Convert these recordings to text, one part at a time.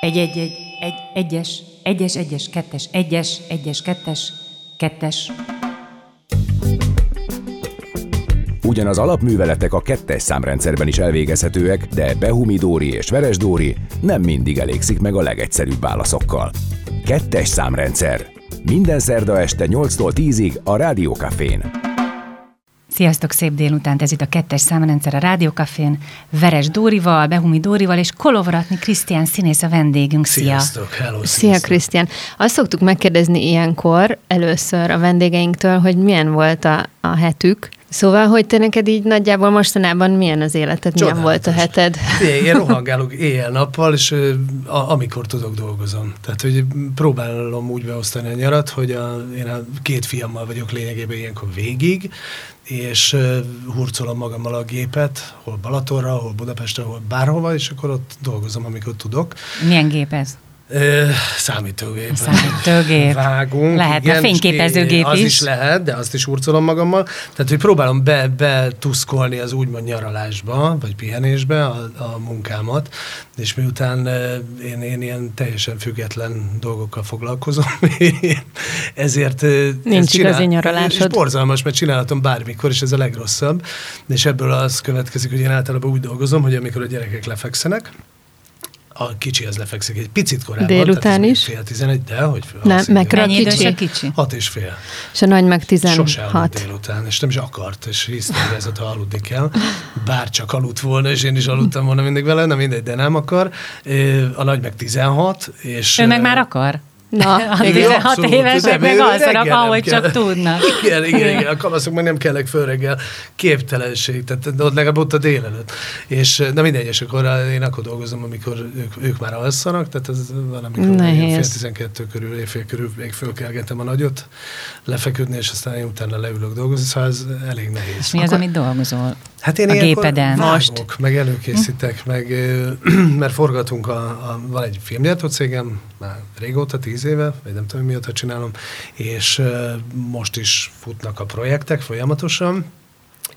Egy, egy, egy, egy, egyes, egyes, egyes, kettes, egyes, egyes, kettes, kettes. Ugyan az alapműveletek a kettes számrendszerben is elvégezhetőek, de Behumi Dóri és Veres Dóri nem mindig elégszik meg a legegyszerűbb válaszokkal. Kettes számrendszer. Minden szerda este 8-tól 10-ig a Rádiókafén. Sziasztok, szép délutánt! Ez itt a kettes számrendszer a Rádiókafén. Veres Dórival, Behumi Dórival és Kolovratni Krisztián színész a vendégünk. Szia! Sziasztok, hello, Szia, Krisztián! Azt szoktuk megkérdezni ilyenkor először a vendégeinktől, hogy milyen volt a, a hetük, Szóval, hogy te neked így nagyjából mostanában milyen az életed, Csodálatos. milyen volt a heted? Én, én rohangálok éjjel-nappal, és a, amikor tudok dolgozom. Tehát, hogy próbálom úgy beosztani a nyarat, hogy a, én a két fiammal vagyok lényegében ilyenkor végig, és hurcolom magammal a gépet, hol Balatonra, hol Budapestre, hol bárhova, és akkor ott dolgozom, amikor tudok. Milyen gép ez? Számítógép. Számítógép. Vágunk. Lehet, igen, a fényképezőgép az is. is lehet, de azt is hurcolom magammal. Tehát, hogy próbálom be, betuszkolni az úgymond nyaralásba, vagy pihenésbe a, a munkámat, és miután én, én ilyen teljesen független dolgokkal foglalkozom, ezért Nincs csinál, igazi nyaralásod. És borzalmas, mert csinálhatom bármikor, és ez a legrosszabb. És ebből az következik, hogy én általában úgy dolgozom, hogy amikor a gyerekek lefekszenek, a kicsi az lefekszik egy picit korábban. Délután is? Fél tizenegy, de hogy Nem, mekkora a kicsi? a kicsi? Hat és fél. És a nagy meg tizenhat. Sose aludt délután, és nem is akart, és hisztériázott, ha aludni kell. Bár csak aludt volna, és én is aludtam volna mindig vele, nem mindegy, de nem akar. A nagy meg tizenhat, és... Ő meg már akar? Na, igen, hat évesek meg alszanak, ahogy csak tudnak. Igen, igen, igen, a kamaszok meg nem kellek föl reggel. Képtelenség, tehát ott legalább ott a délelőtt. És na mindegy, és akkor én akkor dolgozom, amikor ők, ők már alszanak, tehát ez valamikor fél tizenkettő körül, évfél körül még fölkelgetem a nagyot, lefeküdni, és aztán én utána leülök dolgozni, szóval ez elég nehéz. Mi az, amit dolgozol? Hát én a gépeden. Most. meg előkészítek, meg, mert forgatunk, a, a, van egy filmgyártó cégem, már régóta, tíz éve, vagy nem tudom mióta csinálom, és most is futnak a projektek folyamatosan,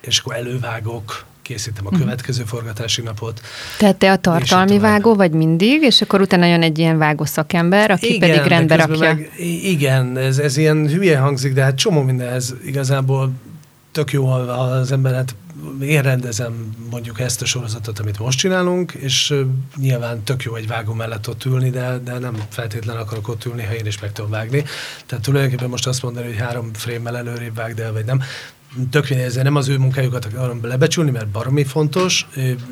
és akkor elővágok, készítem a mhm. következő forgatási napot. Tehát te a tartalmi vágó vagy mindig, és akkor utána jön egy ilyen vágó szakember, aki igen, pedig rendbe rakja. Meg, igen, ez, ez ilyen hülye hangzik, de hát csomó mindenhez igazából tök jó, ha az ember hát én rendezem mondjuk ezt a sorozatot, amit most csinálunk, és nyilván tök jó egy vágó mellett ott ülni, de, de nem feltétlenül akarok ott ülni, ha én is meg tudom vágni. Tehát tulajdonképpen most azt mondani, hogy három frémmel előrébb vágd el, vagy nem. Tök ezzel nem az ő munkájukat akarom lebecsülni, mert baromi fontos,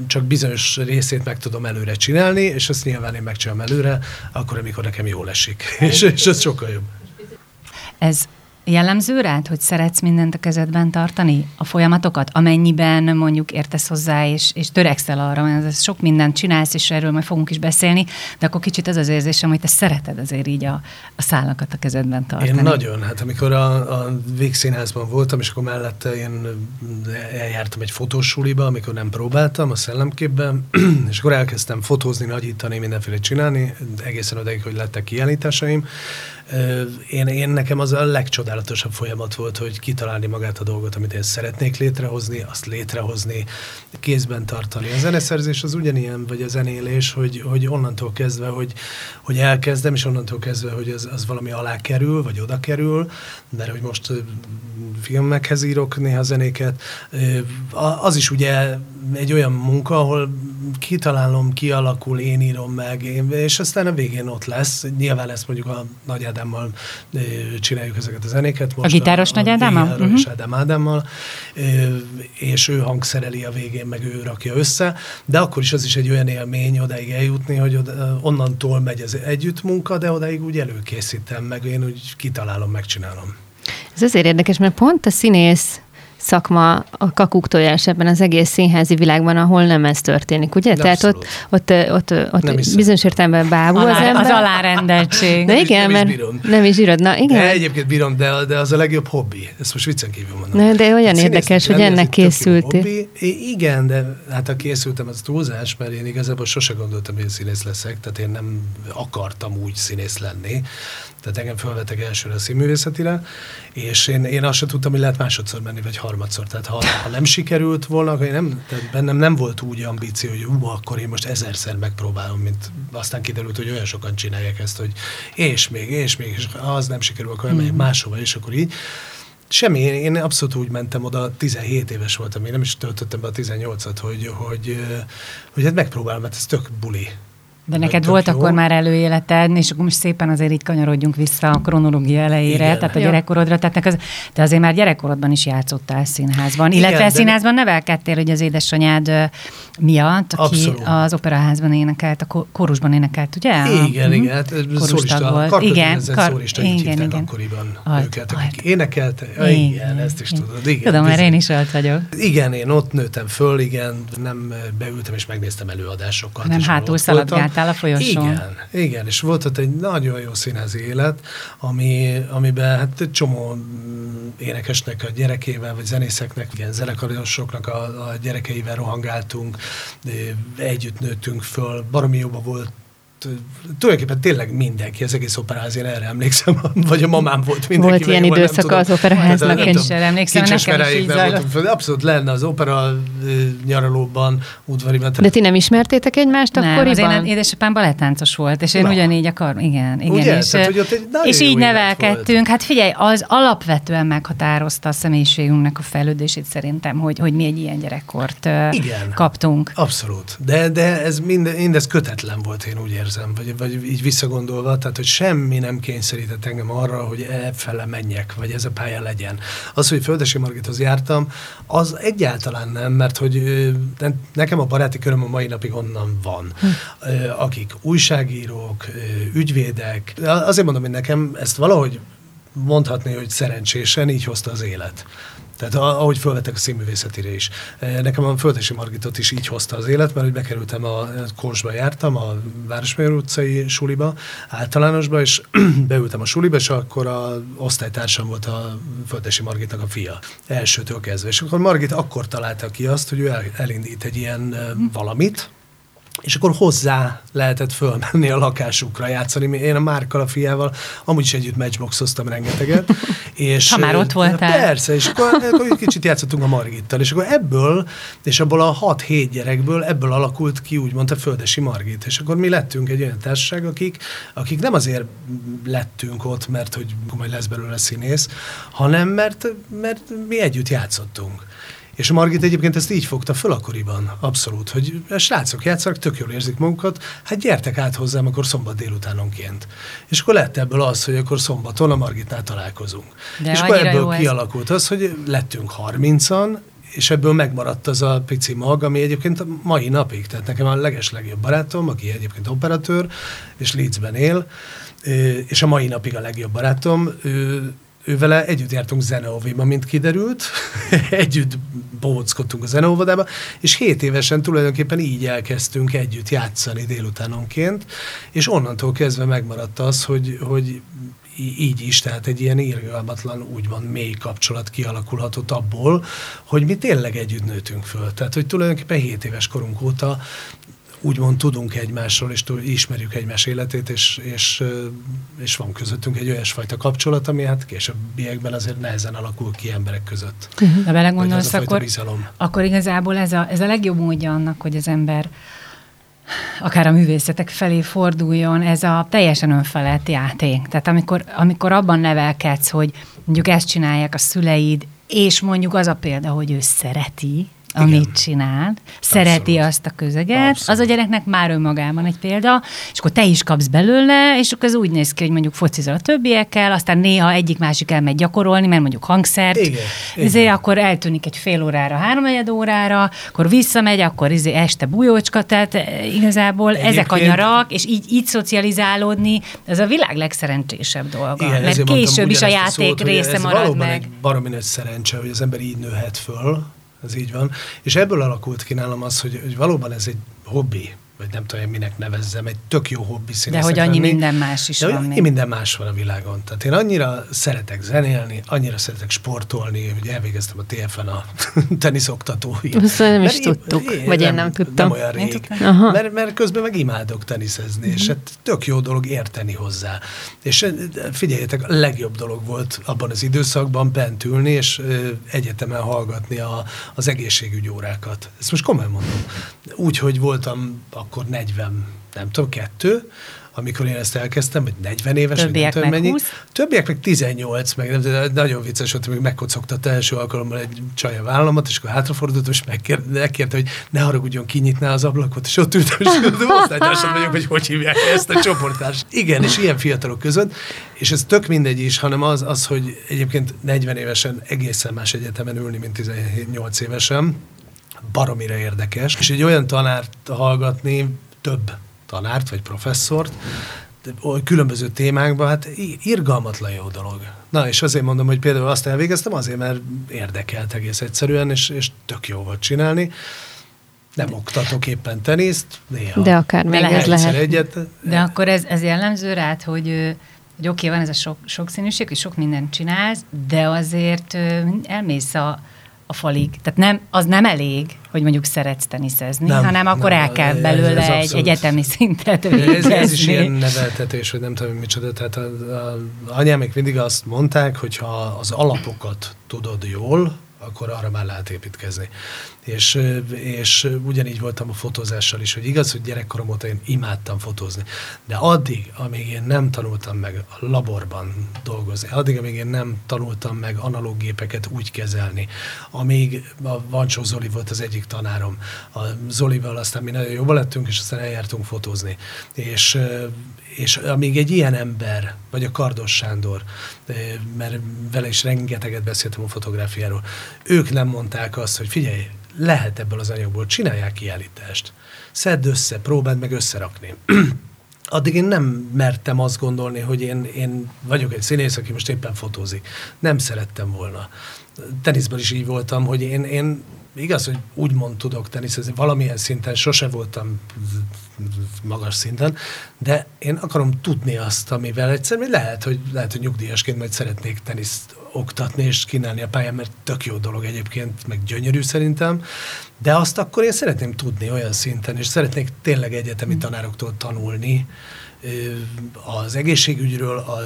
csak bizonyos részét meg tudom előre csinálni, és azt nyilván én megcsinálom előre, akkor, amikor nekem jól esik. és, és ez sokkal jobb. Ez jellemző rád, hogy szeretsz mindent a kezedben tartani? A folyamatokat, amennyiben mondjuk értesz hozzá, és, és törekszel arra, mert ez sok mindent csinálsz, és erről majd fogunk is beszélni, de akkor kicsit az az érzésem, hogy te szereted azért így a, a szálakat a kezedben tartani. Én nagyon. Hát amikor a, a Végszínházban voltam, és akkor mellette én eljártam egy fotósuliba, amikor nem próbáltam a szellemképben, és akkor elkezdtem fotózni, nagyítani, mindenféle csinálni, egészen odaig, hogy lettek kiállításaim, én, én nekem az a legcsodálatosabb folyamat volt, hogy kitalálni magát a dolgot, amit én szeretnék létrehozni, azt létrehozni, kézben tartani. A zeneszerzés az ugyanilyen, vagy a zenélés, hogy, hogy onnantól kezdve, hogy, hogy elkezdem, és onnantól kezdve, hogy az, az valami alá kerül, vagy oda kerül, mert hogy most filmekhez írok néha zenéket, az is ugye egy olyan munka, ahol kitalálom, kialakul, én írom meg, én, és aztán a végén ott lesz. Nyilván ezt mondjuk a Nagy Ádámmal csináljuk ezeket a zenéket. Most a gitáros a, Nagy Ádámmal? A uh-huh. Ádám Ádámmal, és ő hangszereli a végén, meg ő rakja össze, de akkor is az is egy olyan élmény odáig eljutni, hogy oda, onnantól megy az együttmunka, de odáig úgy előkészítem, meg én úgy kitalálom, megcsinálom. Ez azért érdekes, mert pont a színész szakma a kakuk tojás ebben az egész színházi világban, ahol nem ez történik, ugye? De Tehát ott, ott, ott, ott nem bizonyos értelemben bábú Alá, az ember. Az alárendeltség. De igen, nem mert nem is írod. Na, igen. De egyébként bírom, de, de az a legjobb hobbi. Ezt most viccen kívül mondom. Na, de olyan érdekes, hogy ennek készültél. Igen, de hát ha készültem, az túlzás, mert én igazából sose gondoltam, hogy színész leszek, tehát én nem akartam úgy színész lenni. Tehát engem felvettek elsőre a színművészetire, és én, én azt sem tudtam, hogy lehet másodszor menni, vagy harmadszor. Tehát ha, ha nem sikerült volna, akkor én nem, tehát bennem nem volt úgy ambíció, hogy ú, akkor én most ezerszer megpróbálom, mint aztán kiderült, hogy olyan sokan csinálják ezt, hogy és még, és még, és ha az nem sikerül, akkor elmegyek mm. máshova, és akkor így. Semmi, én, én abszolút úgy mentem oda, 17 éves voltam, még nem is töltöttem be a 18-at, hogy, hogy, hogy hát megpróbálom, mert ez tök buli. De neked volt jó. akkor már előéleted, és akkor most szépen azért így kanyarodjunk vissza a kronológia elejére, Igen. tehát a gyerekkorodra. Tehát az, te azért már gyerekkorodban is játszottál színházban, illetve Igen, színházban nevelkedtél, hogy az édesanyád miatt, aki Abszolút. az operaházban énekelt, a korusban énekelt, ugye? Igen, uh-huh. igen, hát szólista, volt. Igen, kar, szólista, igen, igen. akkoriban alt, őket, akik alt. énekelte. Igen, igen, ezt is tudod. Igen, Tudom, mert én is ott vagyok. Igen, én ott nőttem föl, igen, nem beültem és megnéztem előadásokat. Nem hátul szaladgáltál a folyosón. Igen, igen, és volt ott egy nagyon jó színházi élet, ami, amiben hát egy csomó énekesnek a gyerekével, vagy zenészeknek, igen, zenekarosoknak a, a gyerekeivel rohangáltunk, együtt nőttünk föl, baromi jóba volt tulajdonképpen tényleg mindenki, az egész operáz, én erre emlékszem, vagy a mamám volt mindenki. Volt ilyen időszaka az operaháznak, én erre emlékszem, nekem is így Abszolút lenne az opera nyaralóban, udvariban. De ti nem ismertétek egymást nem, akkoriban? Nem, az én édesapám balettáncos volt, és én Na. ugyanígy akar, igen, igen. Ugye? És, Tehát, hogy és így nevelkedtünk. Hát figyelj, az alapvetően meghatározta a személyiségünknek a fejlődését szerintem, hogy, hogy mi egy ilyen gyerekkort igen, kaptunk. Abszolút. De, de ez mind, mindez kötetlen volt, én úgy érzem érzem, vagy, vagy így visszagondolva, tehát, hogy semmi nem kényszerített engem arra, hogy e fele menjek, vagy ez a pálya legyen. Az, hogy Földesi Margithoz jártam, az egyáltalán nem, mert hogy nekem a baráti köröm a mai napig onnan van. Hm. Akik újságírók, ügyvédek, azért mondom, hogy nekem ezt valahogy mondhatni, hogy szerencsésen így hozta az élet. Tehát ahogy fölvettek a színművészetire is. E, nekem a Földesi Margitot is így hozta az élet, mert hogy bekerültem a Korsba jártam, a Városmajor utcai suliba, általánosba, és beültem a suliba, és akkor a osztálytársam volt a Földesi Margitnak a fia. Elsőtől kezdve. És akkor Margit akkor találta ki azt, hogy ő elindít egy ilyen e, valamit, és akkor hozzá lehetett fölmenni a lakásukra játszani. Én a Márkal a fiával amúgy is együtt matchboxoztam rengeteget. És, ha már ott voltál. Persze, és akkor, akkor kicsit játszottunk a Margittal, és akkor ebből, és abból a 6-7 gyerekből ebből alakult ki úgymond a Földesi Margit. És akkor mi lettünk egy olyan társaság, akik, akik nem azért lettünk ott, mert hogy majd lesz belőle színész, hanem mert, mert mi együtt játszottunk. És a Margit egyébként ezt így fogta föl akkoriban, abszolút, hogy a srácok játszanak, tök jól érzik magukat, hát gyertek át hozzám akkor szombat délutánonként. És akkor lett ebből az, hogy akkor szombaton a Margitnál találkozunk. De és akkor ebből kialakult ez. az, hogy lettünk harmincan, és ebből megmaradt az a pici mag, ami egyébként a mai napig, tehát nekem a leges legjobb barátom, aki egyébként operatőr, és Leedsben él, és a mai napig a legjobb barátom, ő ővele együtt jártunk zeneóvéba, mint kiderült, együtt bóckodtunk a zeneóvodába, és hét évesen tulajdonképpen így elkezdtünk együtt játszani délutánonként, és onnantól kezdve megmaradt az, hogy, hogy így is, tehát egy ilyen irgalmatlan, úgymond mély kapcsolat kialakulhatott abból, hogy mi tényleg együtt nőtünk föl. Tehát, hogy tulajdonképpen 7 éves korunk óta úgymond tudunk egymásról, és ismerjük egymás életét, és, és, és van közöttünk egy olyasfajta kapcsolat, ami hát későbbiekben azért nehezen alakul ki emberek között. De belegondolsz, akkor, akkor igazából ez a, ez a legjobb módja annak, hogy az ember akár a művészetek felé forduljon, ez a teljesen önfelett játék. Tehát amikor, amikor abban nevelkedsz, hogy mondjuk ezt csinálják a szüleid, és mondjuk az a példa, hogy ő szereti, amit Igen. csinál, szereti azt a közeget, Abszolút. az a gyereknek már önmagában egy példa, és akkor te is kapsz belőle, és akkor ez úgy néz ki, hogy mondjuk focizol a többiekkel, aztán néha egyik-másik elmegy gyakorolni, mert mondjuk hangszert, Igen. Ezért Igen. akkor eltűnik egy fél órára, három órára, akkor visszamegy, akkor izé este bujócska, tehát eh, igazából Egyébként... ezek a nyarak, és így, így szocializálódni, ez a világ legszerencsésebb dolga. Igen, mert később is a játék szót, része marad meg. egy baromi nagy szerencse, hogy az ember így nőhet föl, ez így van. És ebből alakult ki nálam az, hogy, hogy valóban ez egy hobbi, vagy nem tudom, minek nevezzem, egy tök jó hobbi De hogy annyi lenni. minden más is De van annyi minden más van a világon. Tehát én annyira szeretek zenélni, annyira szeretek sportolni, hogy elvégeztem a TFN a teniszoktatói. Azt nem is tudtuk, én, vagy én nem tudtam. Nem olyan rég. Mert, mert közben meg imádok teniszezni, és hát tök jó dolog érteni hozzá. És figyeljetek, a legjobb dolog volt abban az időszakban bent ülni, és egyetemen hallgatni a, az egészségügy órákat. Ezt most komolyan mondom. Úgy, hogy voltam akkor 40, nem tudom, kettő, amikor én ezt elkezdtem, vagy 40 éves, Többiek nem tudom, mennyi. 20. Többiek meg 18, meg nem, de nagyon vicces volt, hogy megkocogtatta első alkalommal egy csaj a vállamat, és akkor hátrafordult, és megkérte, hogy ne haragudjon, kinyitná az ablakot, és ott ültem, és osztálytársam vagyok, hogy hogy hívják ezt a csoporttárs. Igen, és ilyen fiatalok között, és ez tök mindegy is, hanem az, az, hogy egyébként 40 évesen egészen más egyetemen ülni, mint 18 évesen, baromira érdekes, és egy olyan tanárt hallgatni, több tanárt vagy professzort, különböző témákban, hát irgalmatlan jó dolog. Na, és azért mondom, hogy például azt elvégeztem, azért, mert érdekelt egész egyszerűen, és, és tök jó volt csinálni. Nem oktatok éppen teniszt, néha. De akár még ez lehet. Egyet, De akkor ez, ez jellemző rád, hogy hogy oké, okay, van ez a sok, sokszínűség, és sok mindent csinálsz, de azért elmész a, a falig. Tehát nem, az nem elég, hogy mondjuk szeretsz teniszezni, nem, hanem akkor nem, el kell belőle ez, ez egy egyetemi szintet végezni. Ez, ez is ilyen neveltetés, hogy nem tudom, micsoda. Tehát a, a, a anyámék mindig azt mondták, hogy ha az alapokat tudod jól, akkor arra már lehet építkezni. És, és ugyanígy voltam a fotózással is, hogy igaz, hogy gyerekkorom óta én imádtam fotózni, de addig, amíg én nem tanultam meg a laborban dolgozni, addig, amíg én nem tanultam meg analóg gépeket úgy kezelni, amíg a Vancsó Zoli volt az egyik tanárom, a Zolival aztán mi nagyon jobban lettünk, és aztán eljártunk fotózni. És, és amíg egy ilyen ember, vagy a Kardos Sándor, mert vele is rengeteget beszéltem a fotográfiáról, ők nem mondták azt, hogy figyelj, lehet ebből az anyagból, csinálják kiállítást. Szedd össze, próbáld meg összerakni. Addig én nem mertem azt gondolni, hogy én, én vagyok egy színész, aki most éppen fotózik. Nem szerettem volna. Teniszben is így voltam, hogy én, én igaz, hogy úgymond tudok teniszezni, valamilyen szinten sose voltam magas szinten, de én akarom tudni azt, amivel egyszerűen lehet, hogy, lehet, hogy nyugdíjasként majd szeretnék teniszt oktatni és kínálni a pályán, mert tök jó dolog egyébként, meg gyönyörű szerintem, de azt akkor én szeretném tudni olyan szinten, és szeretnék tényleg egyetemi tanároktól tanulni, az egészségügyről, a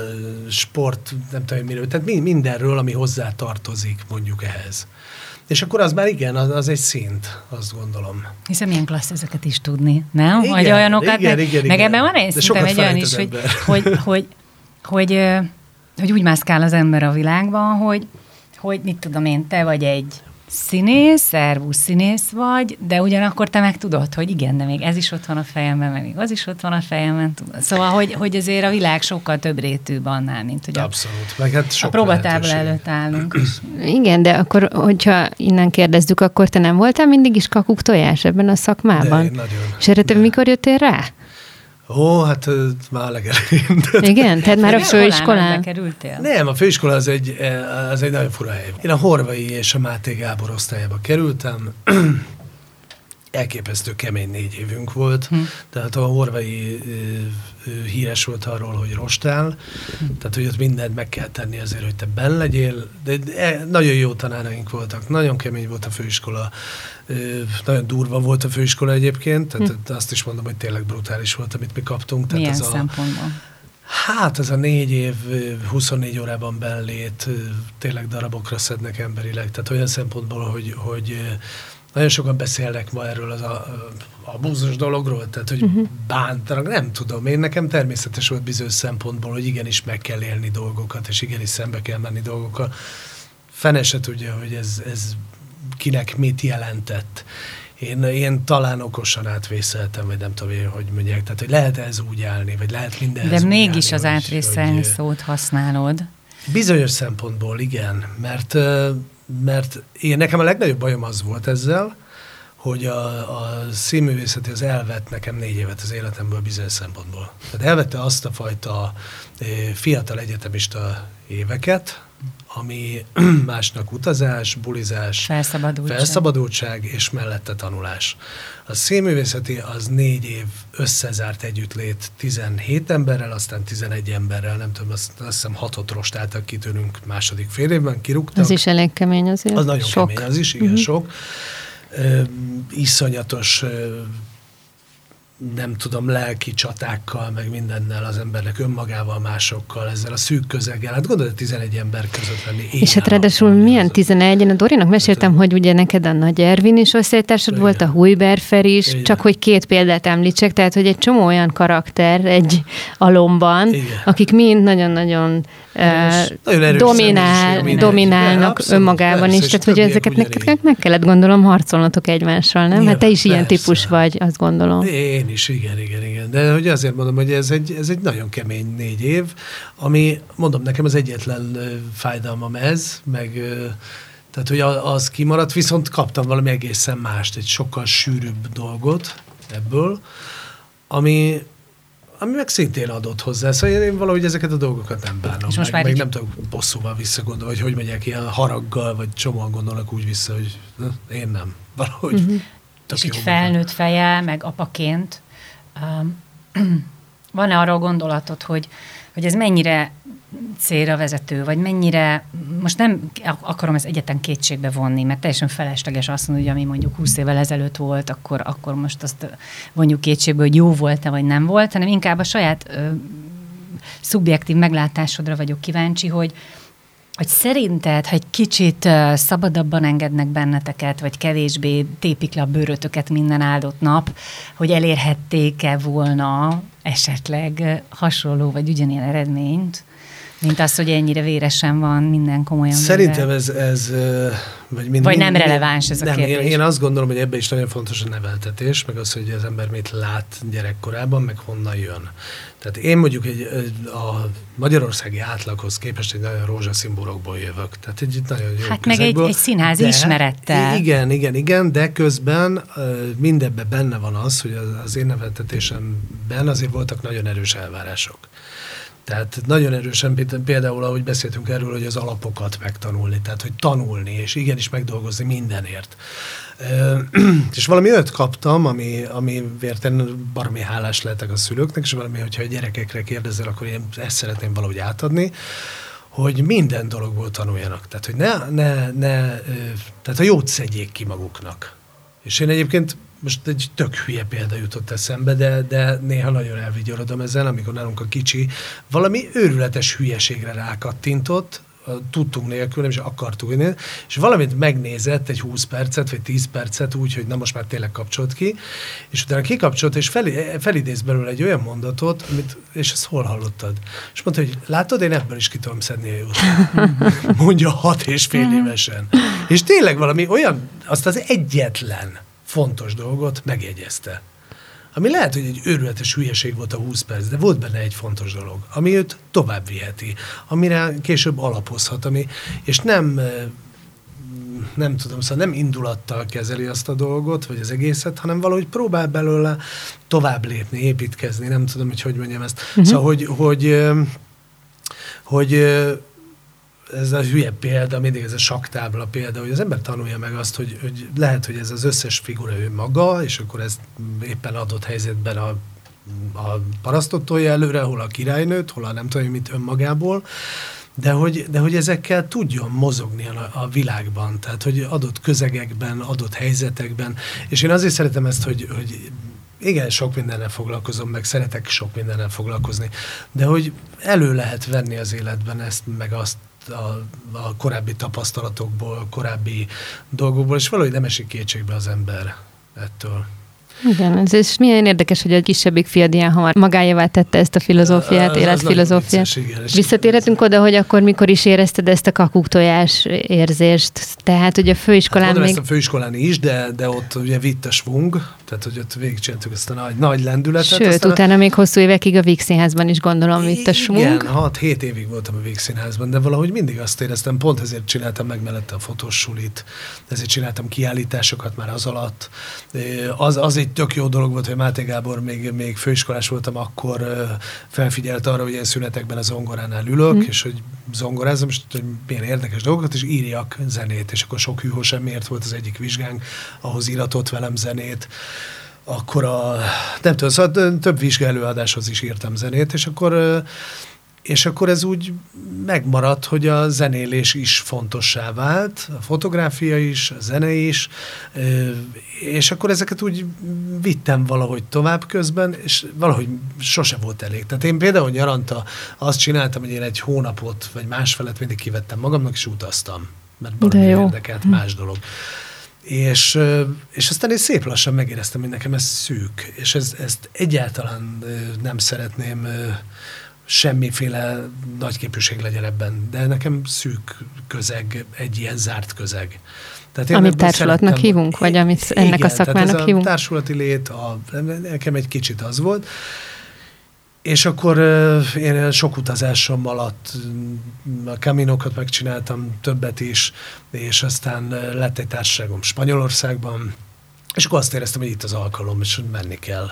sport, nem tudom miről, tehát mindenről, ami hozzá tartozik mondjuk ehhez. És akkor az már igen, az, az egy szint, azt gondolom. Hiszen milyen klassz ezeket is tudni, nem? Igen, Vagy olyanokat, igen, meg, igen, meg ebben van egy szintem egy olyan is, hogy, hogy, hogy, hogy, hogy, hogy úgy mászkál az ember a világban, hogy, hogy mit tudom én, te vagy egy színész, szervusz színész vagy, de ugyanakkor te meg tudod, hogy igen, de még ez is ott van a fejemben, meg még az is ott van a fejemben. Tudod. Szóval, hogy, hogy azért a világ sokkal több rétűbb annál, mint hogy Abszolút. Meg hát sok a próbatábla előtt állunk. Igen, de akkor, hogyha innen kérdezzük, akkor te nem voltál mindig is kakuk tojás ebben a szakmában? De, nagyon. És erre te mikor jöttél rá? Ó, hát már legelején. Igen? Tehát már a főiskolán? kerültél? Nem, a főiskola az egy, az egy nagyon fura hely. Én a Horvai és a Máté Gábor osztályába kerültem. Elképesztő kemény négy évünk volt. Hm. Tehát a Horvai híres volt arról, hogy rostál. Hm. Tehát, hogy ott mindent meg kell tenni azért, hogy te benn legyél. De, de nagyon jó tanáraink voltak. Nagyon kemény volt a főiskola nagyon durva volt a főiskola egyébként, tehát hm. azt is mondom, hogy tényleg brutális volt, amit mi kaptunk. Tehát Milyen ez szempontból? A, hát ez a négy év, 24 órában bellét, tényleg darabokra szednek emberileg. Tehát olyan szempontból, hogy, hogy nagyon sokan beszélnek ma erről az a, a búzos dologról, tehát hogy uh-huh. bántanak, nem tudom. Én nekem természetes volt bizonyos szempontból, hogy igenis meg kell élni dolgokat, és igenis szembe kell menni dolgokkal. Fene se tudja, hogy ez, ez kinek mit jelentett. Én, én talán okosan átvészeltem, vagy nem tudom én, hogy mondják. Tehát, hogy lehet ez úgy állni, vagy lehet minden. De mégis állni, az átvészelni hogy, szót használod. Bizonyos szempontból igen, mert, mert én nekem a legnagyobb bajom az volt ezzel, hogy a, a színművészeti az elvett nekem négy évet az életemből bizonyos szempontból. Tehát elvette azt a fajta fiatal egyetemista éveket, ami másnak utazás, bulizás, felszabadultság. felszabadultság és mellette tanulás. A színművészeti az négy év összezárt együttlét 17 emberrel, aztán 11 emberrel, nem tudom, azt, azt hiszem hatot rostáltak ki tőlünk második fél évben, kirúgtak. Az is elég kemény azért. Az nagyon Sok. kemény, az is, igen, uh-huh. sok. Ö, iszonyatos ö, nem tudom, lelki csatákkal, meg mindennel az embernek, önmagával, másokkal, ezzel a szűk közeggel. Hát gondolod, 11 ember között lenni. És hát ráadásul milyen 11? Én a Dorinak meséltem, hogy ugye neked a Nagy Ervin is osztálytársad volt, a Hújberfer is, Igen. csak hogy két példát említsek, tehát hogy egy csomó olyan karakter egy alomban, Igen. akik mind nagyon-nagyon uh, dominál, dominálnak Abszolút, önmagában persze, is, tehát hogy ezeket nektek meg kellett gondolom harcolnotok egymással, nem? hát te is ilyen Nyilván, típus vagy, azt gondolom. Én is, igen, igen, igen. De hogy azért mondom, hogy ez egy, ez egy nagyon kemény négy év, ami, mondom, nekem az egyetlen fájdalmam ez, meg tehát, hogy az kimaradt, viszont kaptam valami egészen mást, egy sokkal sűrűbb dolgot ebből, ami, ami meg szintén adott hozzá. Szóval én valahogy ezeket a dolgokat nem bánom. És most meg, már meg így- nem tudok bosszúval visszagondolni, vagy hogy megyek ilyen haraggal, vagy csomóan gondolnak úgy vissza, hogy na, én nem. Valahogy Mhm. Uh-huh. És így felnőtt feje, meg apaként, um, van-e arra a gondolatod, hogy, hogy ez mennyire célra vezető, vagy mennyire, most nem akarom ezt egyetlen kétségbe vonni, mert teljesen felesleges azt mondani, hogy ami mondjuk 20 évvel ezelőtt volt, akkor, akkor most azt vonjuk kétségbe, hogy jó volt-e, vagy nem volt, hanem inkább a saját ö, szubjektív meglátásodra vagyok kíváncsi, hogy, hogy szerinted, ha egy kicsit szabadabban engednek benneteket, vagy kevésbé tépik le a bőrötöket minden áldott nap, hogy elérhették-e volna esetleg hasonló vagy ugyanilyen eredményt, mint az, hogy ennyire véresen van minden komolyan. Szerintem ez, ez vagy, mind, Vagy nem releváns ez a nem, kérdés? Én, én azt gondolom, hogy ebben is nagyon fontos a neveltetés, meg az, hogy az ember mit lát gyerekkorában, meg honnan jön. Tehát én mondjuk egy, a magyarországi átlaghoz képest egy nagyon rózsaszín burokból jövök. Tehát egy nagyon jó Hát meg egy- egy színházi de- ismerettel. Igen, igen, igen, de közben mindebben benne van az, hogy az, az én neveltetésemben azért voltak nagyon erős elvárások. Tehát nagyon erősen például, ahogy beszéltünk erről, hogy az alapokat megtanulni, tehát hogy tanulni, és igenis megdolgozni mindenért. És valami olyat kaptam, ami, amiért én baromi hálás lehetek a szülőknek, és valami, hogyha a gyerekekre kérdezel, akkor én ezt szeretném valahogy átadni, hogy minden dologból tanuljanak. Tehát, hogy ne, ne, ne tehát a jót szedjék ki maguknak. És én egyébként most egy tök hülye példa jutott eszembe, de, de néha nagyon elvigyorodom ezen, amikor nálunk a kicsi valami őrületes hülyeségre rákattintott, tudtunk nélkül, nem is akartuk, én- és valamit megnézett egy 20 percet, vagy 10 percet úgy, hogy na most már tényleg kapcsolt ki, és utána kikapcsolt, és fel, felidéz belőle egy olyan mondatot, amit, és ezt hol hallottad? És mondta, hogy látod, én ebből is ki tudom szedni a jót. Mondja hat és fél évesen. És tényleg valami olyan, azt az egyetlen fontos dolgot megjegyezte. Ami lehet, hogy egy őrületes hülyeség volt a 20 perc, de volt benne egy fontos dolog, ami őt tovább viheti, amire később alapozhat, ami, és nem, eh, nem tudom, szóval nem indulattal kezeli azt a dolgot, vagy az egészet, hanem valahogy próbál belőle tovább lépni, építkezni, nem tudom, hogy hogy mondjam ezt. Uh-huh. Szóval, hogy, hogy, eh, hogy eh, ez a hülye példa, mindig ez a saktábla példa, hogy az ember tanulja meg azt, hogy, hogy lehet, hogy ez az összes figura ő maga, és akkor ezt éppen adott helyzetben a, a parasztot tolja előre, hol a királynőt, hol a nem tudom, mit önmagából, de hogy, de hogy ezekkel tudjon mozogni a, a világban, tehát hogy adott közegekben, adott helyzetekben, és én azért szeretem ezt, hogy, hogy igen, sok mindennel foglalkozom, meg szeretek sok mindennel foglalkozni, de hogy elő lehet venni az életben ezt, meg azt a, a korábbi tapasztalatokból, korábbi dolgokból, és valahogy nem esik kétségbe az ember ettől. Igen, ez és milyen érdekes, hogy a kisebbik fiad ilyen hamar magáévá tette ezt a filozófiát, életfilozófiát. Visszatérhetünk oda, hogy akkor mikor is érezted ezt a kakuktojás érzést. Tehát, hogy a Hát főiskolán mondom még... ezt a főiskolán is, de, de ott ugye vitt a svung, Tehát, hogy ott végigcsináltuk ezt a nagy, nagy lendületet. Sőt, Aztán utána a... még hosszú évekig a Víg Színházban is gondolom vitt a smunk. Igen, 6-7 évig voltam a Víg Színházban, de valahogy mindig azt éreztem, pont ezért csináltam meg mellette a fotósulit, ezért csináltam kiállításokat már az alatt. Az, az egy tök jó dolog volt, hogy Máté Gábor még, még főiskolás voltam, akkor felfigyelt arra, hogy én szünetekben a zongoránál ülök, hmm. és hogy zongorázom, és milyen érdekes dolgokat, és írjak zenét, és akkor sok hűhó semmiért volt az egyik vizsgánk, ahhoz íratott velem zenét. Akkor a, nem tudom, szóval több vizsgálóadáshoz is írtam zenét, és akkor és akkor ez úgy megmaradt, hogy a zenélés is fontossá vált, a fotográfia is, a zene is, és akkor ezeket úgy vittem valahogy tovább közben, és valahogy sose volt elég. Tehát én például nyaranta azt csináltam, hogy én egy hónapot, vagy másfelet mindig kivettem magamnak, és utaztam. Mert valami érdekelt, más dolog. És, és aztán én szép lassan megéreztem, hogy nekem ez szűk, és ez, ezt egyáltalán nem szeretném semmiféle nagyképűség legyen ebben, de nekem szűk közeg, egy ilyen zárt közeg. Tehát én amit társulatnak hívunk, vagy amit ennek igen, a szakmának tehát ez hívunk? a társulati lét, a, nekem egy kicsit az volt, és akkor én sok utazásom alatt a kaminokat megcsináltam, többet is, és aztán lett egy társaságom Spanyolországban, és akkor azt éreztem, hogy itt az alkalom, és menni kell.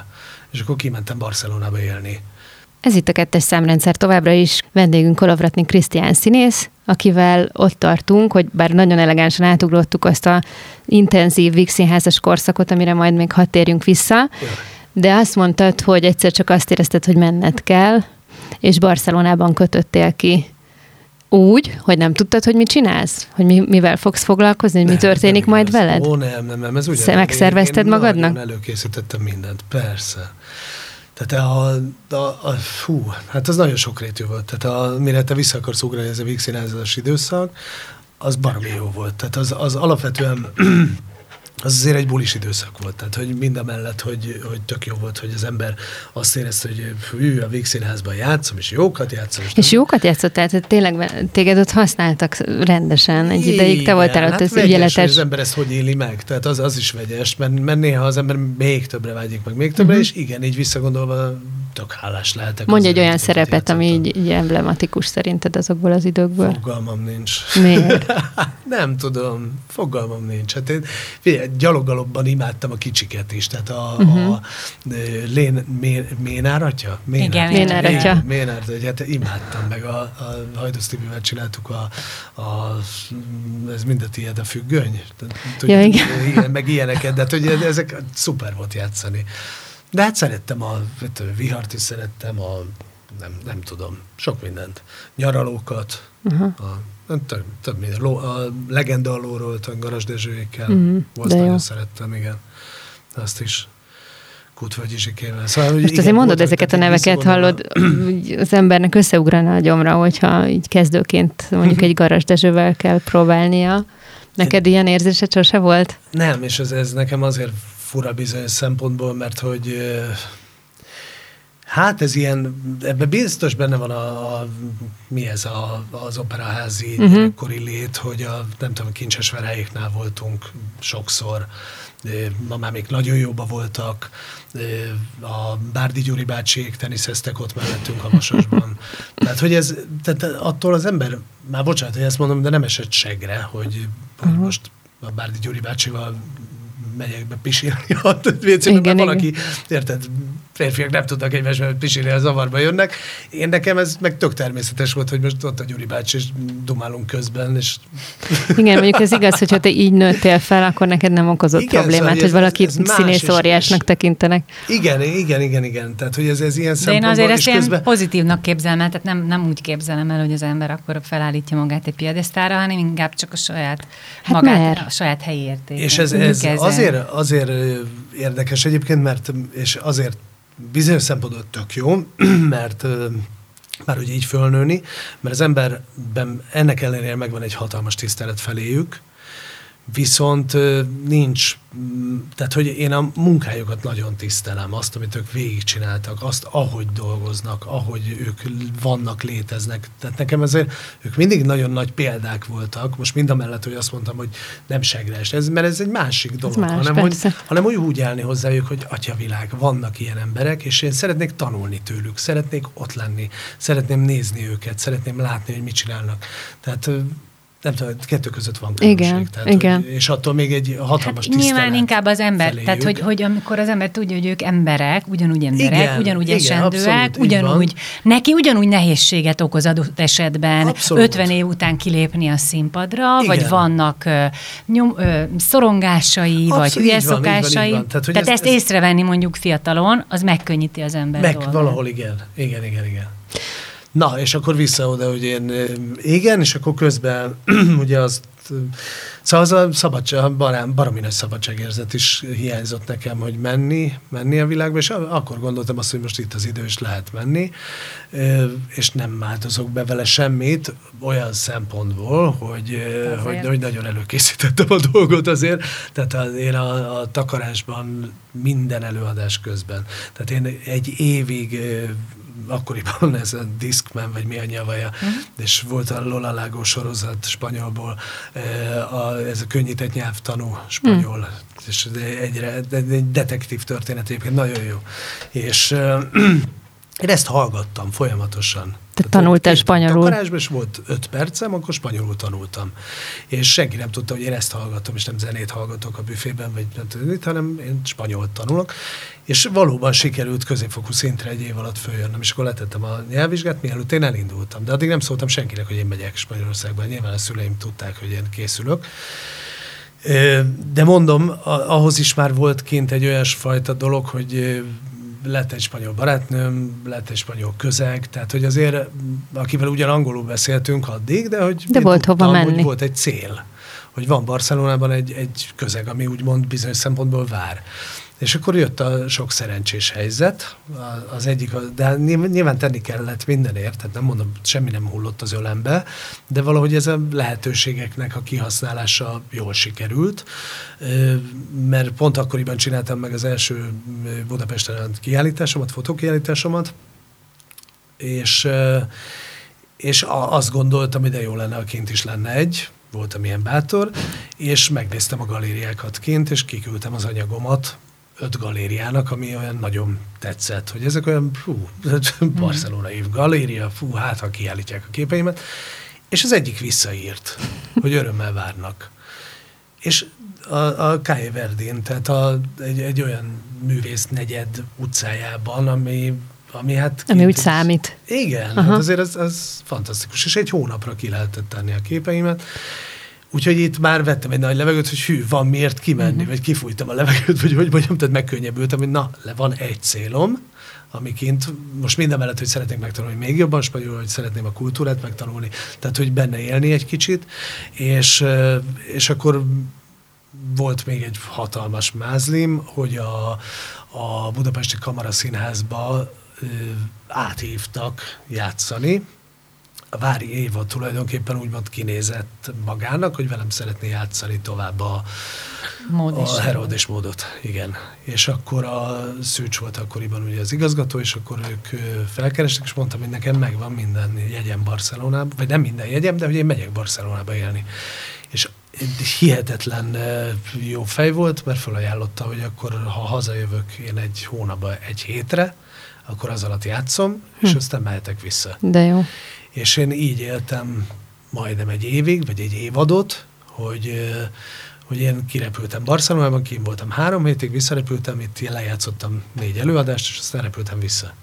És akkor kimentem Barcelonába élni. Ez itt a kettes számrendszer továbbra is. Vendégünk Kolovratni Krisztián színész, akivel ott tartunk, hogy bár nagyon elegánsan átugrottuk azt a intenzív Vígszínházas korszakot, amire majd még hat térjünk vissza. De azt mondtad, hogy egyszer csak azt érezted, hogy menned kell, és Barcelonában kötöttél ki úgy, hogy nem tudtad, hogy mit csinálsz? Hogy mi, mivel fogsz foglalkozni, hogy mi történik nem, majd ez, veled? Ó, nem, nem, nem, ez úgy. Megszervezted én, én magadnak? előkészítettem mindent, persze. Tehát a, a, a, fú, hát az nagyon sokrétű volt. Tehát a, mire te vissza akarsz ugrani ez a vígszínházatos időszak, az baromi jó volt. Tehát az, az alapvetően az azért egy bulis időszak volt, tehát hogy mind a mellett, hogy, hogy tök jó volt, hogy az ember azt érezte, hogy hű, a végszínházban játszom, és jókat játszom. És, és jókat játszott, tehát tényleg téged ott használtak rendesen egy Igen, ideig, te voltál hát ott az ügyeletes. az ember ezt hogy éli meg, tehát az, az is vegyes, mert, mert néha az ember még többre vágyik meg, még többre, uh-huh. és igen, így visszagondolva tök hálás lehetek. Mondj egy olyan szerepet, ami így, így emblematikus szerinted azokból az időkből. Fogalmam nincs. Miért? nem tudom, fogalmam nincs. Hát én figyelj, gyalogalobban imádtam a kicsiket is, tehát a, uh-huh. a Lén, Mén, Ménár atya? Ménár, Igen, Ménár atya. Ménár, hát imádtam meg, a, a Hajdusz Tibivel csináltuk a, a, ez mind a tiéd a függöny. ja, igen. igen. meg ilyeneket, de hát, hogy ezek szuper volt játszani. De hát szerettem a vihart is szerettem, a nem, nem tudom, sok mindent. Nyaralókat, uh-huh. a, több, több minden. Ló, a legenda a lóról, a Garas Dezsőékkel, uh-huh. volt nagyon jó. szerettem, igen. Azt is. Kutvölgyi Zsikével. Szóval, Most igen, azért mondod ezeket a neveket, hallod, az embernek összeugrana a gyomra, hogyha így kezdőként mondjuk egy Garas Dezsővel kell próbálnia. Neked ilyen érzésed sose volt? Nem, és ez, ez nekem azért fura bizonyos szempontból, mert hogy Hát ez ilyen, ebben biztos benne van a, a mi ez a, az operaházi uh-huh. kori lét, hogy a, nem tudom, kincses verájéknál voltunk sokszor, ma már még nagyon jóba voltak, a Bárdi Gyuri bácsiék teniszeztek ott mellettünk a Vasasban. Tehát, hogy ez, tehát attól az ember, már bocsánat, hogy ezt mondom, de nem esett segre, hogy, uh-huh. hogy mhm. most a Bárdi Gyuri bácsival megyek be pisilni a WC-be, mert valaki, érted, férfiak nem tudnak egymásban pisilni, a zavarba jönnek. Én nekem ez meg tök természetes volt, hogy most ott a Gyuri bácsi, és dumálunk közben, és... Igen, mondjuk ez igaz, hogyha te így nőttél fel, akkor neked nem okozott igen, problémát, szóval, hogy ez, valaki ez színész óriásnak tekintenek. Igen, igen, igen, igen. Tehát, hogy ez, ez ilyen De én azért ezt közben... ilyen pozitívnak képzelem el, tehát nem, nem úgy képzelem el, hogy az ember akkor felállítja magát egy piadesztára, hanem inkább csak a saját hát magát, mert? a saját helyi értékét. És ez, ez azért, azért érdekes egyébként, mert és azért bizonyos szempontból tök jó, mert már ugye így fölnőni, mert az emberben ennek ellenére megvan egy hatalmas tisztelet feléjük, viszont nincs, tehát hogy én a munkájukat nagyon tisztelem, azt, amit ők végigcsináltak, azt, ahogy dolgoznak, ahogy ők vannak, léteznek. Tehát nekem ezért ők mindig nagyon nagy példák voltak, most mind a mellett, hogy azt mondtam, hogy nem segres, ez, mert ez egy másik dolog, más, hanem, hogy, hanem hogy úgy állni hozzájuk, hogy atyavilág, vannak ilyen emberek, és én szeretnék tanulni tőlük, szeretnék ott lenni, szeretném nézni őket, szeretném látni, hogy mit csinálnak. Tehát nem tudom, kettő között van különbség. Igen, tehát, igen. Hogy, és attól még egy hatalmas hát Nyilván inkább az ember, feléjük. tehát hogy, hogy amikor az ember tudja, hogy ők emberek, ugyanúgy emberek, igen, ugyanúgy igen, esendőek, abszolút, ugyanúgy, neki ugyanúgy nehézséget okoz adott esetben abszolút. 50 év után kilépni a színpadra, igen. vagy vannak ö, nyom, ö, szorongásai, abszolút, vagy hülye szokásai. Van, Tehát, tehát ez, ezt ez... észrevenni mondjuk fiatalon, az megkönnyíti az ember Meg dolgát. valahol igen, igen, igen, igen. Na, és akkor vissza oda, hogy én igen, és akkor közben ugye azt Szóval az a szabadság, barám, baromi nagy szabadságérzet is hiányzott nekem, hogy menni, menni a világba, és akkor gondoltam azt, hogy most itt az idő, és lehet menni, és nem változok be vele semmit, olyan szempontból, hogy, hogy, hogy nagyon előkészítettem a dolgot azért, tehát az, én a, a takarásban minden előadás közben. Tehát én egy évig akkoriban ez a Discman, vagy mi a nyavaja, uh-huh. és volt a Lola Lágó sorozat spanyolból, eh, a, ez a könnyített nyelvtanú spanyol, uh-huh. és egyre, egy detektív történet egyébként nagyon jó. És eh, én ezt hallgattam folyamatosan. Te tanultál spanyolul? Takarásban, és volt öt percem, akkor spanyolul tanultam. És senki nem tudta, hogy én ezt hallgatom, és nem zenét hallgatok a büfében, vagy nem tudom, hanem én spanyolt tanulok. És valóban sikerült középfokú szintre egy év alatt följönnöm, és akkor letettem a nyelvvizsgát, mielőtt én elindultam. De addig nem szóltam senkinek, hogy én megyek Spanyolországban. Nyilván a szüleim tudták, hogy én készülök. De mondom, ahhoz is már volt kint egy olyasfajta dolog, hogy lett egy spanyol barátnőm, lett egy spanyol közeg, tehát hogy azért, akivel ugyan angolul beszéltünk addig, de hogy de volt tudtam, hova menni. Hogy volt egy cél, hogy van Barcelonában egy, egy közeg, ami úgymond bizonyos szempontból vár. És akkor jött a sok szerencsés helyzet, az egyik, de nyilván tenni kellett mindenért, tehát nem mondom, semmi nem hullott az ölembe, de valahogy ez a lehetőségeknek a kihasználása jól sikerült, mert pont akkoriban csináltam meg az első Budapesten kiállításomat, fotókiállításomat, és, és azt gondoltam, hogy de jó lenne, ha kint is lenne egy, voltam ilyen bátor, és megnéztem a galériákat kint, és kiküldtem az anyagomat öt galériának, ami olyan nagyon tetszett, hogy ezek olyan, fú, Barcelona év galéria, fú, hát ha kiállítják a képeimet, és az egyik visszaírt, hogy örömmel várnak. És a, a Calle Verdin, tehát a, egy, egy olyan művész negyed utcájában, ami ami hát... Ami úgy számít. Igen, hát azért az, az fantasztikus. És egy hónapra ki lehetett tenni a képeimet. Úgyhogy itt már vettem egy nagy levegőt, hogy hű, van miért kimenni, uh-huh. vagy kifújtam a levegőt, vagy hogy mondjam, tehát megkönnyebbültem, hogy na, le van egy célom, amiként most minden mellett, hogy szeretnék megtanulni még jobban spanyolul, hogy szeretném a kultúrát megtanulni, tehát hogy benne élni egy kicsit, és, és akkor volt még egy hatalmas mázlim, hogy a, a Budapesti Kamara Színházba áthívtak játszani, a Vári Éva tulajdonképpen úgymond kinézett magának, hogy velem szeretné játszani tovább a, Mód a Herod és módot. Igen. És akkor a Szűcs volt akkoriban ugye az igazgató, és akkor ők felkerestek, és mondtam, hogy nekem megvan minden jegyem Barcelonába, vagy nem minden jegyem, de hogy én megyek Barcelonába élni. És hihetetlen jó fej volt, mert felajánlotta, hogy akkor, ha hazajövök én egy hónapba, egy hétre, akkor az alatt játszom, és hm. aztán mehetek vissza. De jó. És én így éltem majdnem egy évig, vagy egy évadot, hogy, hogy én kirepültem Barcelonában, kim voltam három hétig, visszarepültem, itt lejátszottam négy előadást, és aztán repültem vissza.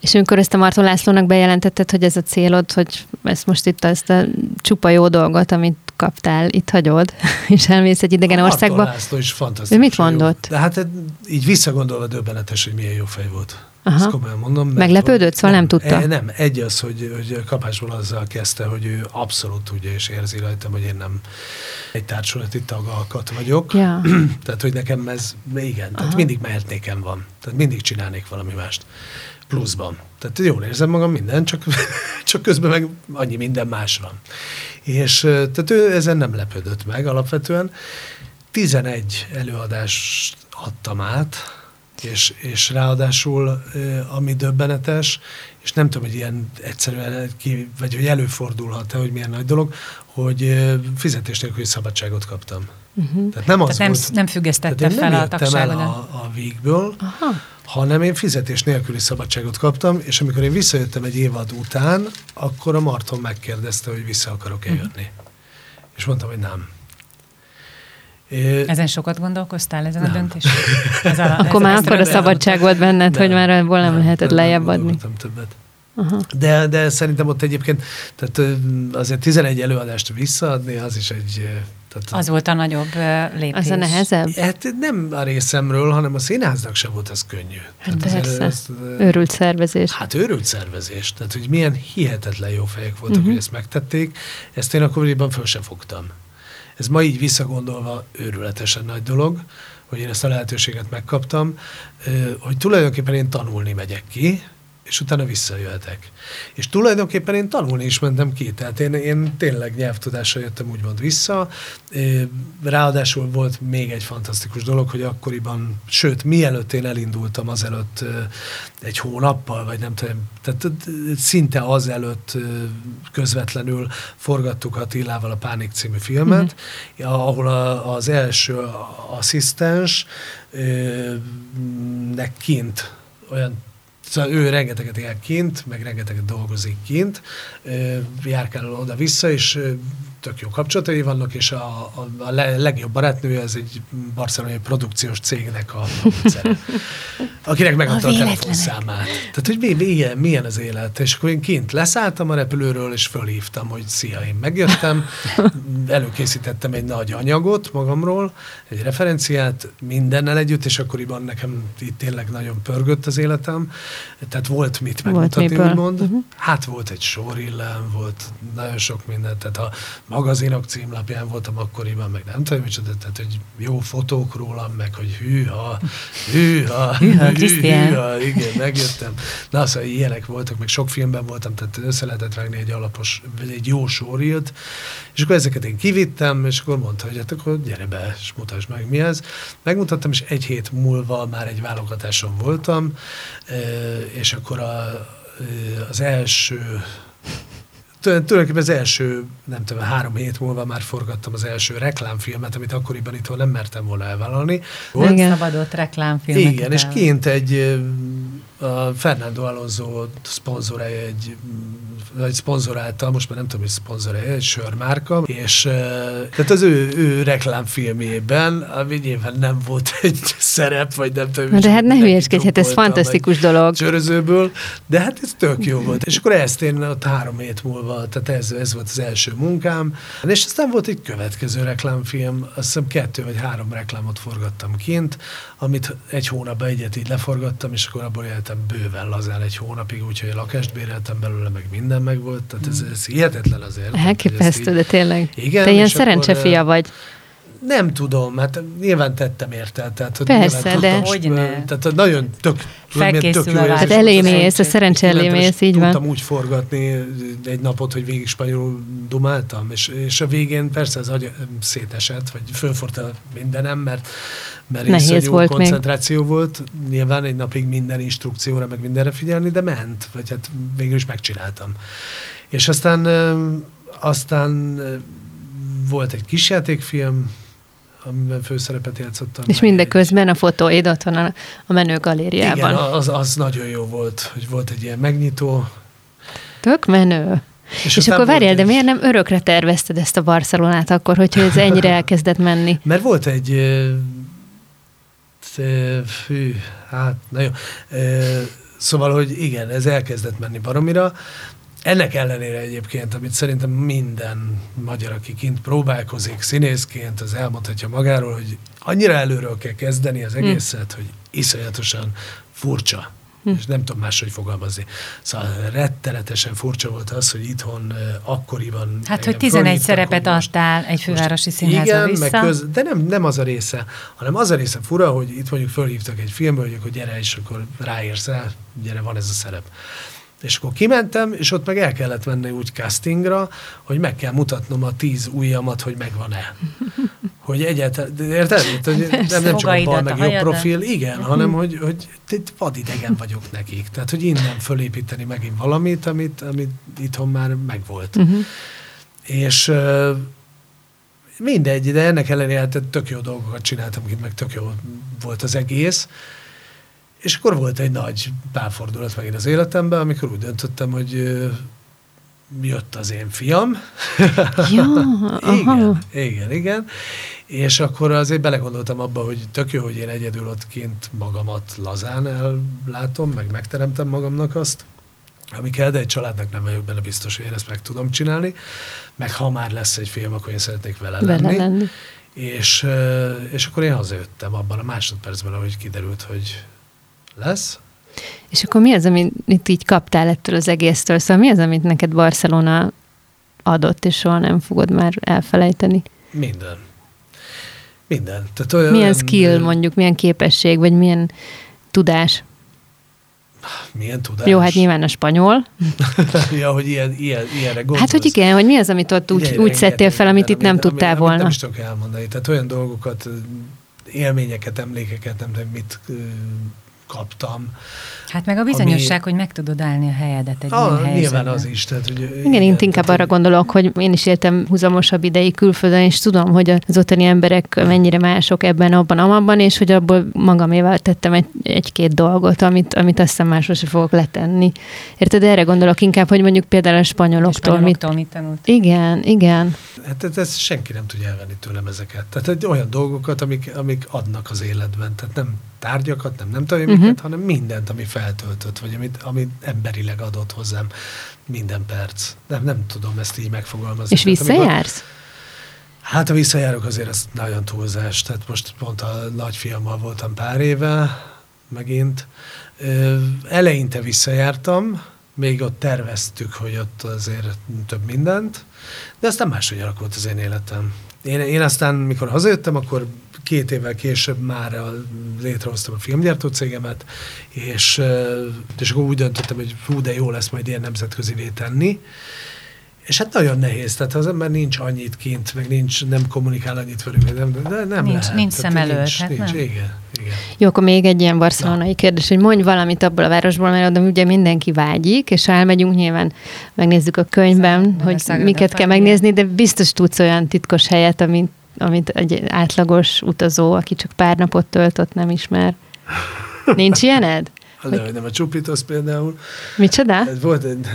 És amikor ezt a Marton Lászlónak bejelentetted, hogy ez a célod, hogy ezt most itt ezt a csupa jó dolgot, amit kaptál, itt hagyod, és elmész egy idegen a országba. Marton László is fantasztikus. Ő mit mondott? Jó. De hát így visszagondolva döbbenetes, hogy milyen jó fej volt. Aha. Ezt komolyan mondom. Mert Meglepődött? Szóval nem, nem tudta? E, nem, egy az, hogy, hogy kapásból azzal kezdte, hogy ő abszolút tudja és érzi rajtam, hogy én nem egy társulati tagalkat vagyok. Ja. tehát, hogy nekem ez, igen, Aha. tehát mindig mehetnékem van. Tehát mindig csinálnék valami mást. Pluszban. Tehát jól érzem magam minden, csak, csak közben meg annyi minden más van. És tehát ő ezen nem lepődött meg alapvetően. 11 előadást adtam át, és, és ráadásul, ami döbbenetes, és nem tudom, hogy ilyen egyszerűen, ki, vagy hogy előfordulhat-e, hogy milyen nagy dolog, hogy fizetés nélküli szabadságot kaptam. Uh-huh. Tehát nem az tehát volt, nem, nem függesztette fel a tagságot. el a, a végből, Aha. hanem én fizetés nélküli szabadságot kaptam, és amikor én visszajöttem egy évad után, akkor a Marton megkérdezte, hogy vissza akarok-e uh-huh. jönni. És mondtam, hogy nem. Ezen sokat gondolkoztál, ezen nem. a döntésen? Ez a, Akkor már akkor a szabadság volt benned, nem, hogy már ebből nem, nem lehetett nem, lejjebb adni. Nem többet. Uh-huh. De, de szerintem ott egyébként, tehát azért 11 előadást visszaadni, az is egy... Tehát, az volt a nagyobb lépés. Az a nehezebb? Hát nem a részemről, hanem a színháznak sem volt az könnyű. Hát tehát persze. Az, az, őrült szervezés. Hát őrült szervezés. Tehát, hogy milyen hihetetlen jó fejek voltak, uh-huh. hogy ezt megtették. Ezt én akkoriban föl sem fogtam. Ez ma így visszagondolva őrületesen nagy dolog, hogy én ezt a lehetőséget megkaptam, hogy tulajdonképpen én tanulni megyek ki, és utána visszajöhetek. És tulajdonképpen én tanulni is mentem ki, tehát én, én tényleg nyelvtudással jöttem úgymond vissza. Ráadásul volt még egy fantasztikus dolog, hogy akkoriban, sőt, mielőtt én elindultam azelőtt egy hónappal, vagy nem tudom, tehát szinte azelőtt közvetlenül forgattuk Attilával a Pánik című filmet, mm-hmm. ahol a, az első asszisztens nek kint olyan Szóval ő rengeteget él kint, meg rengeteget dolgozik kint, járkál oda-vissza, és tök jó kapcsolatai vannak, és a, a, a legjobb barátnője ez egy barcelonai produkciós cégnek a producer, akinek megadta a, a telefonszámát. Tehát, hogy mi, milyen, milyen az élet. És akkor én kint leszálltam a repülőről, és fölhívtam, hogy szia, én megjöttem, előkészítettem egy nagy anyagot magamról, egy referenciát mindennel együtt, és akkoriban nekem itt tényleg nagyon pörgött az életem, tehát volt mit megmutatni, volt úgymond. Uh-huh. Hát volt egy sorillám, volt nagyon sok minden, tehát a magazinok címlapján voltam akkoriban, meg nem tudom micsoda, tehát hogy jó fotók rólam, meg hogy hűha, hűha, hűha, hűha, igen, megjöttem. Na, szóval ilyenek voltak, meg sok filmben voltam, tehát össze lehetett vágni egy alapos, egy jó sórilt, és akkor ezeket én kivittem, és akkor mondta, hogy hát akkor gyere be, és mutasd meg mi ez. Megmutattam, és egy hét múlva már egy válogatáson voltam, és akkor a, az első tulajdonképpen az első, nem tudom, három hét múlva már forgattam az első reklámfilmet, amit akkoriban itthon nem mertem volna elvállalni. Igen. Szabadott reklámfilmet. Igen, és kint egy a Fernando Alonso szponzorálja egy vagy szponzorálta, most már nem tudom, hogy szponzorálja, egy sörmárka, és tehát az ő, ő reklámfilmjében, ami nyilván nem volt egy szerep, vagy nem tudom. De hát ne hülyeskedj, hát ez fantasztikus dolog. Csörözőből, de hát ez tök jó volt. És akkor ezt én ott három hét múlva, tehát ez, ez volt az első munkám, és aztán volt egy következő reklámfilm, azt hiszem kettő vagy három reklámot forgattam kint, amit egy hónapban egyet így leforgattam, és akkor abból éltem bőven lazán egy hónapig, úgyhogy a lakást béreltem belőle, meg minden meg volt, tehát ez, ez hihetetlen azért. Elképesztő, de tényleg. Igen, Te ilyen szerencsefia vagy. Nem tudom, hát nyilván tettem érte. Tehát, Persze, de... Hogy ne. Tehát nagyon tök, tök jó. Hát elémész, a szerencse elémész, így van. Tudtam úgy forgatni egy napot, hogy végig spanyolul dumáltam, és, és a végén persze az agy szétesett, vagy fölforta mindenem, mert, mert Nehéz volt koncentráció még. volt. Nyilván egy napig minden instrukcióra, meg mindenre figyelni, de ment, vagy hát végül is megcsináltam. És aztán aztán volt egy kisjátékfilm, amiben főszerepet játszottam. És mindeközben a fotóid ott van a, a menő galériában. Igen, az, az nagyon jó volt, hogy volt egy ilyen megnyitó. Tök menő. És, és akkor várjál, de miért nem örökre tervezted ezt a Barcelonát akkor, hogyha ez ennyire elkezdett menni? Mert volt egy fű, hát, na jó. Szóval, hogy igen, ez elkezdett menni baromira, ennek ellenére egyébként, amit szerintem minden magyar, aki kint próbálkozik színészként, az elmondhatja magáról, hogy annyira előről kell kezdeni az hm. egészet, hmm. hogy iszonyatosan furcsa. Hm. És nem tudom máshogy fogalmazni. Szóval rettenetesen furcsa volt az, hogy itthon akkoriban... Hát, hogy 11 szerepet adtál egy fővárosi színházba Igen, vissza. Meg köz, de nem, nem az a része, hanem az a része fura, hogy itt mondjuk fölhívtak egy filmből, hogy akkor gyere, és akkor ráérsz el, gyere, van ez a szerep És akkor kimentem, és ott meg el kellett menni úgy castingra, hogy meg kell mutatnom a tíz ujjamat, hogy megvan-e. Hogy egyáltalán, érted? Hogy nem, nem csak a bal meg jobb profil, igen, uh-huh. hanem hogy, hogy vadidegen vagyok nekik. Tehát, hogy innen fölépíteni megint valamit, amit, amit itthon már megvolt. Uh-huh. És mindegy, de ennek ellenére hát tök jó dolgokat csináltam, meg tök jó volt az egész. És akkor volt egy nagy párfordulat megint az életemben, amikor úgy döntöttem, hogy jött az én fiam. Ja, igen, igen, igen. És akkor azért belegondoltam abba, hogy tök jó, hogy én egyedül ott kint magamat lazán ellátom, meg megteremtem magamnak azt, ami kell, de egy családnak nem vagyok benne biztos, hogy én ezt meg tudom csinálni. Meg ha már lesz egy film, akkor én szeretnék vele, vele lenni. lenni. És, és akkor én hazajöttem abban a másodpercben, ahogy kiderült, hogy lesz. És akkor mi az, amit így kaptál ettől az egésztől? Szóval mi az, amit neked Barcelona adott, és soha nem fogod már elfelejteni? Minden. Minden. Tehát olyan, milyen skill mondjuk, milyen képesség, vagy milyen tudás? Milyen tudás? Jó, hát nyilván a spanyol. ja, hogy ilyen, ilyen, ilyenre gondolsz. Hát, hogy igen, hogy mi az, amit ott úgy, úgy szedtél fel, amit itt nem tudtál amit, volna. Amit nem is tudok elmondani. Tehát olyan dolgokat, élményeket, emlékeket, nem tudom, mit kaptam. Hát meg a bizonyosság, ami... hogy meg tudod állni a helyedet egy ah, ilyen helyzetben. Nyilván az is. Tehát, hogy, igen, igen, én inkább arra gondolok, hogy én is éltem húzamosabb ideig külföldön, és tudom, hogy az ottani emberek mennyire mások ebben, abban, amabban, és hogy abból magaméval tettem egy, egy-két dolgot, amit, amit aztán másra sem fogok letenni. Érted? Erre gondolok inkább, hogy mondjuk például a spanyoloktól. A spanyoloktól mit, mit tanult? Igen, igen. Hát ez, ez senki nem tudja elvenni tőlem ezeket. Tehát olyan dolgokat, amik, amik adnak az életben. Tehát nem tárgyakat, nem, nem tudom, uh-huh. hanem mindent, ami feltöltött, vagy amit, amit emberileg adott hozzám minden perc. Nem, nem tudom ezt így megfogalmazni. És visszajársz? Amikor, hát a visszajárok azért az nagyon túlzás. Tehát most pont a nagyfiammal voltam pár éve, megint. Ö, eleinte visszajártam, még ott terveztük, hogy ott azért több mindent, de aztán máshogy alakult az én életem. Én, én aztán, mikor hazajöttem, akkor két évvel később már létrehoztam a filmgyártó cégemet, és, és akkor úgy döntöttem, hogy hú, de jó lesz majd ilyen nemzetközi tenni. És hát nagyon nehéz, tehát ha az ember nincs annyit kint, meg nincs, nem kommunikál annyit velük, nem, de nem nincs, lehet. Nincs szem előtt. Nincs, hát nincs, nem. igen, igen. Jó, akkor még egy ilyen barcelonai Na. kérdés, hogy mondj valamit abból a városból, mert oda ugye mindenki vágyik, és ha elmegyünk nyilván, megnézzük a könyvben, Szem, hogy miket kell megnézni, de biztos tudsz olyan titkos helyet, amit amit egy átlagos utazó, aki csak pár napot töltött, nem ismer. Nincs ilyened? De, hogy nem a csupitos például. Micsoda? Ez volt egy...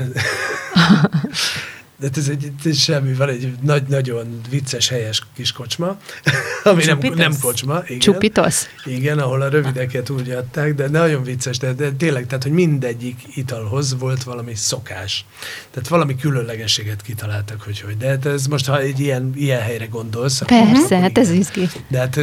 De ez egy ez semmi, van egy nagy, nagyon vicces, helyes kis kocsma, ami nem, nem kocsma. Igen. Csupitos? Igen, ahol a rövideket úgy adták, de nagyon vicces, de, de tényleg, tehát, hogy mindegyik italhoz volt valami szokás. Tehát valami különlegességet kitaláltak, hogy hogy. De hát ez most, ha egy ilyen, ilyen helyre gondolsz. Persze, hát ez izgi. De hát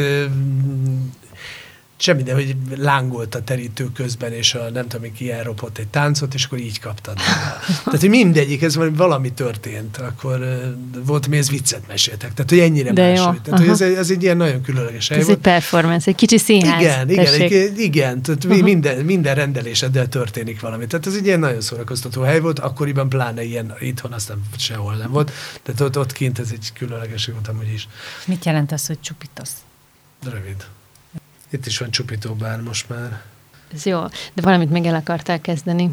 semmi, de hogy lángolt a terítő közben, és a nem tudom, ki elropott egy táncot, és akkor így kaptad. Tehát, hogy mindegyik, ez valami történt, akkor uh, volt, mi ez viccet meséltek. Tehát, hogy ennyire de más. Tehát, hogy ez, ez, egy ilyen nagyon különleges hely Ez volt. egy performance, egy kicsi színház. Igen, igen, egy, igen tehát uh-huh. minden, minden rendeléseddel történik valami. Tehát ez egy ilyen nagyon szórakoztató hely volt, akkoriban pláne ilyen, itthon aztán sehol nem volt. Tehát ott, ott kint ez egy különleges volt amúgy is. Mit jelent az, hogy csupitosz? Rövid. Itt is van csupító bár most már. Ez jó, de valamit még el akartál kezdeni.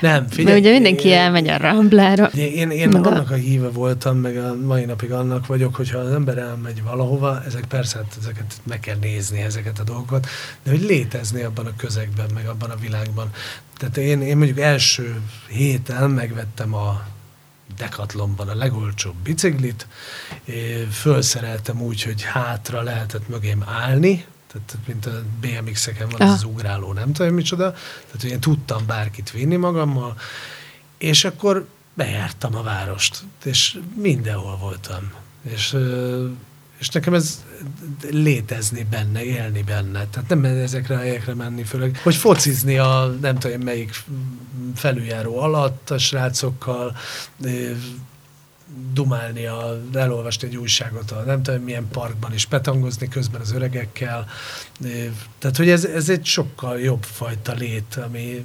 Nem, figyelj. Mert ugye mindenki én, elmegy a Ramblára. Én, én meg annak a... a híve voltam, meg a mai napig annak vagyok, hogyha az ember elmegy valahova, ezek persze, hát ezeket meg kell nézni, ezeket a dolgokat, de hogy létezni abban a közegben, meg abban a világban. Tehát én, én mondjuk első héten megvettem a Decathlonban a legolcsóbb biciklit, fölszereltem úgy, hogy hátra lehetett mögém állni, tehát mint a BMX-eken van Aha. az ugráló, nem tudom micsoda, tehát én tudtam bárkit vinni magammal, és akkor bejártam a várost, és mindenhol voltam. És, és nekem ez létezni benne, élni benne. Tehát nem ezekre a helyekre menni, főleg, hogy focizni a nem tudom melyik felüljáró alatt a srácokkal, dumálni, a, elolvasni egy újságot, a nem tudom milyen parkban is petangozni közben az öregekkel. Tehát, hogy ez, ez egy sokkal jobb fajta lét, ami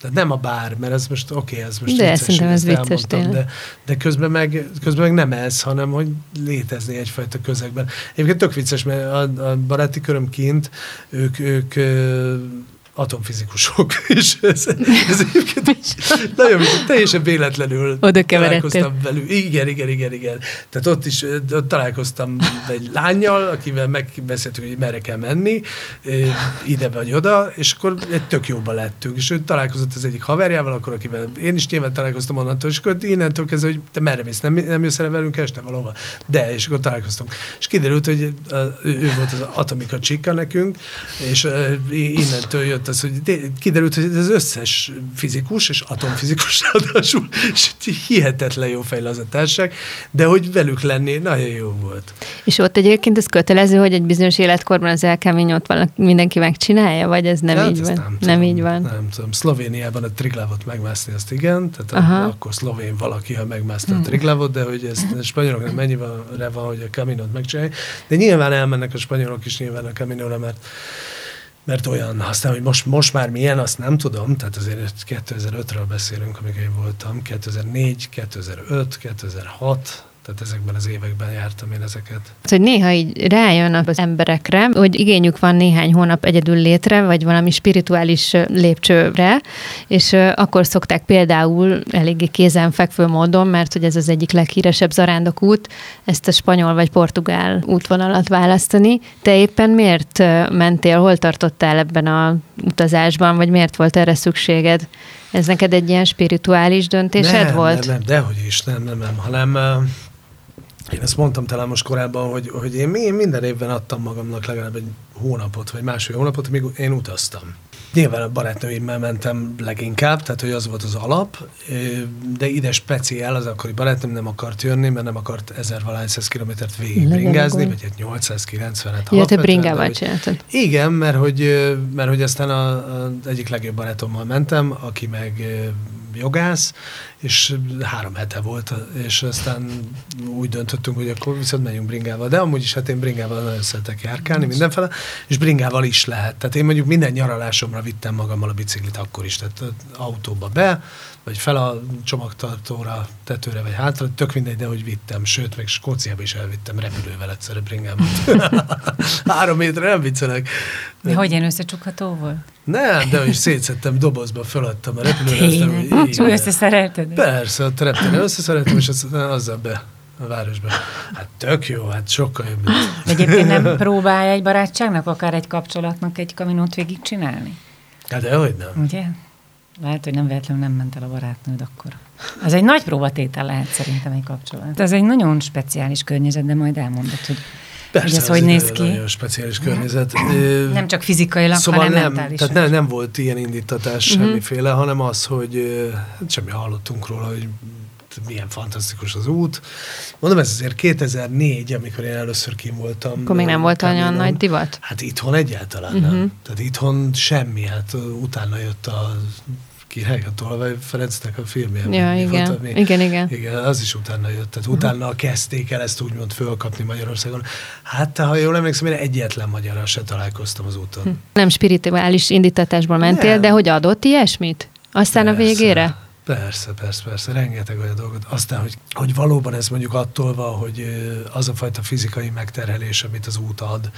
Tehát nem a bár, mert ez most oké, okay, ez most de vicces, szerintem ez vicces de, de közben, meg, közben meg nem ez, hanem hogy létezni egyfajta közegben. Egyébként tök vicces, mert a, a baráti köröm kint, ők, ők atomfizikusok, és ez, ez egyébként nagyon teljesen véletlenül Oda találkoztam velük. Igen, igen, igen, igen. Tehát ott is ott találkoztam egy lányjal, akivel megbeszéltük, hogy merre kell menni, ide vagy oda, és akkor egy tök jóban lettünk. És ő találkozott az egyik haverjával, akkor akivel én is nyilván találkoztam onnantól, és akkor innentől kezdve, hogy te merre mész, nem, nem jössz el velünk este valahova? De, és akkor találkoztunk. És kiderült, hogy ő volt az atomika csika nekünk, és innentől jött az, hogy kiderült, hogy ez összes fizikus és atomfizikus ráadásul, és hihetetlen jó fejlazatárság, de hogy velük lenni nagyon jó volt. És ott egyébként ez kötelező, hogy egy bizonyos életkorban az elkemény valaki, mindenki megcsinálja, vagy ez nem hát így van? Nem, nem így van. Nem tudom. Szlovéniában a triglávot megmászni, azt igen, tehát a, akkor szlovén valaki, ha megmászta hmm. a triglávot, de hogy ez a spanyoloknak mennyire van, hogy a kaminot megcsinálják. De nyilván elmennek a spanyolok is nyilván a kaminóra, mert mert olyan, aztán, hogy most, most már milyen, azt nem tudom, tehát azért 2005-ről beszélünk, amikor én voltam, 2004, 2005, 2006, tehát ezekben az években jártam én ezeket. Hogy néha így rájön az emberekre, hogy igényük van néhány hónap egyedül létre, vagy valami spirituális lépcsőre, és akkor szokták például eléggé kézenfekvő módon, mert hogy ez az egyik leghíresebb zarándokút, ezt a spanyol vagy portugál útvonalat választani. Te éppen miért mentél, hol tartottál ebben a utazásban, vagy miért volt erre szükséged? Ez neked egy ilyen spirituális döntésed nem, volt? Nem, nem, dehogy is, nem, nem, nem, hanem én ezt mondtam talán most korábban, hogy, hogy én, én minden évben adtam magamnak legalább egy hónapot, vagy másfél hónapot, amíg én utaztam. Nyilván a barátnőimmel mentem leginkább, tehát hogy az volt az alap, de ide speciál az akkori barátnőm nem akart jönni, mert nem akart 1000 kilométert végig bringázni, vagy egy 890-et. Ja, te bringával csináltad. Igen, mert hogy, mert hogy aztán az egyik legjobb barátommal mentem, aki meg jogász, és három hete volt, és aztán úgy döntöttünk, hogy akkor viszont menjünk bringával. De amúgy is hát én bringával nagyon szeretek járkálni mindenfele, és bringával is lehet. Tehát én mondjuk minden nyaralásomra vittem magammal a biciklit akkor is, tehát autóba be, vagy fel a csomagtartóra, tetőre, vagy hátra, tök mindegy, de hogy vittem, sőt, meg Skóciába is elvittem repülővel egyszerre bringával. Három méterre nem viccelek. De hogy ilyen összecsukható volt? Nem, de is szétszettem dobozba, feladtam a repülőre. Tényleg? És összeszerelted? Persze, a reptéren összeszereltem, és az, azzal be a városba. Hát tök jó, hát sokkal jobb. Egyébként nem próbálja egy barátságnak, akár egy kapcsolatnak egy kaminót végig csinálni? Hát dehogy nem. Ugye? Lehet, hogy nem véletlenül nem ment el a barátnőd akkor. Az egy nagy próbatétel lehet szerintem egy kapcsolat. Ez egy nagyon speciális környezet, de majd elmondod, hogy Persze, hogy ez hogy néz ki. Nagyon speciális környezet. Nem csak fizikailag, szóval hanem nem, mentálisan. Tehát ne, nem volt ilyen indítatás uh-huh. semmiféle, hanem az, hogy hát semmi hallottunk róla, hogy milyen fantasztikus az út. Mondom, ez azért 2004, amikor én először kim voltam. Akkor még nem volt olyan nagy divat? Hát itthon egyáltalán uh-huh. nem. Tehát itthon semmi, hát utána jött a király, a Tolvaj Ferencnek a filmje. Ja, igen. Volt, ami, igen, igen. Igen, az is utána jött. Tehát uh-huh. utána kezdték el ezt úgymond fölkapni Magyarországon. Hát, ha jól emlékszem, én egyetlen magyarral se találkoztam az úton. Nem spirituális indítatásból mentél, nem. de hogy adott ilyesmit? Aztán Persze. a végére? Persze, persze, persze, rengeteg olyan dolgot. Aztán, hogy, hogy valóban ez mondjuk attól van, hogy az a fajta fizikai megterhelés, amit az út ad,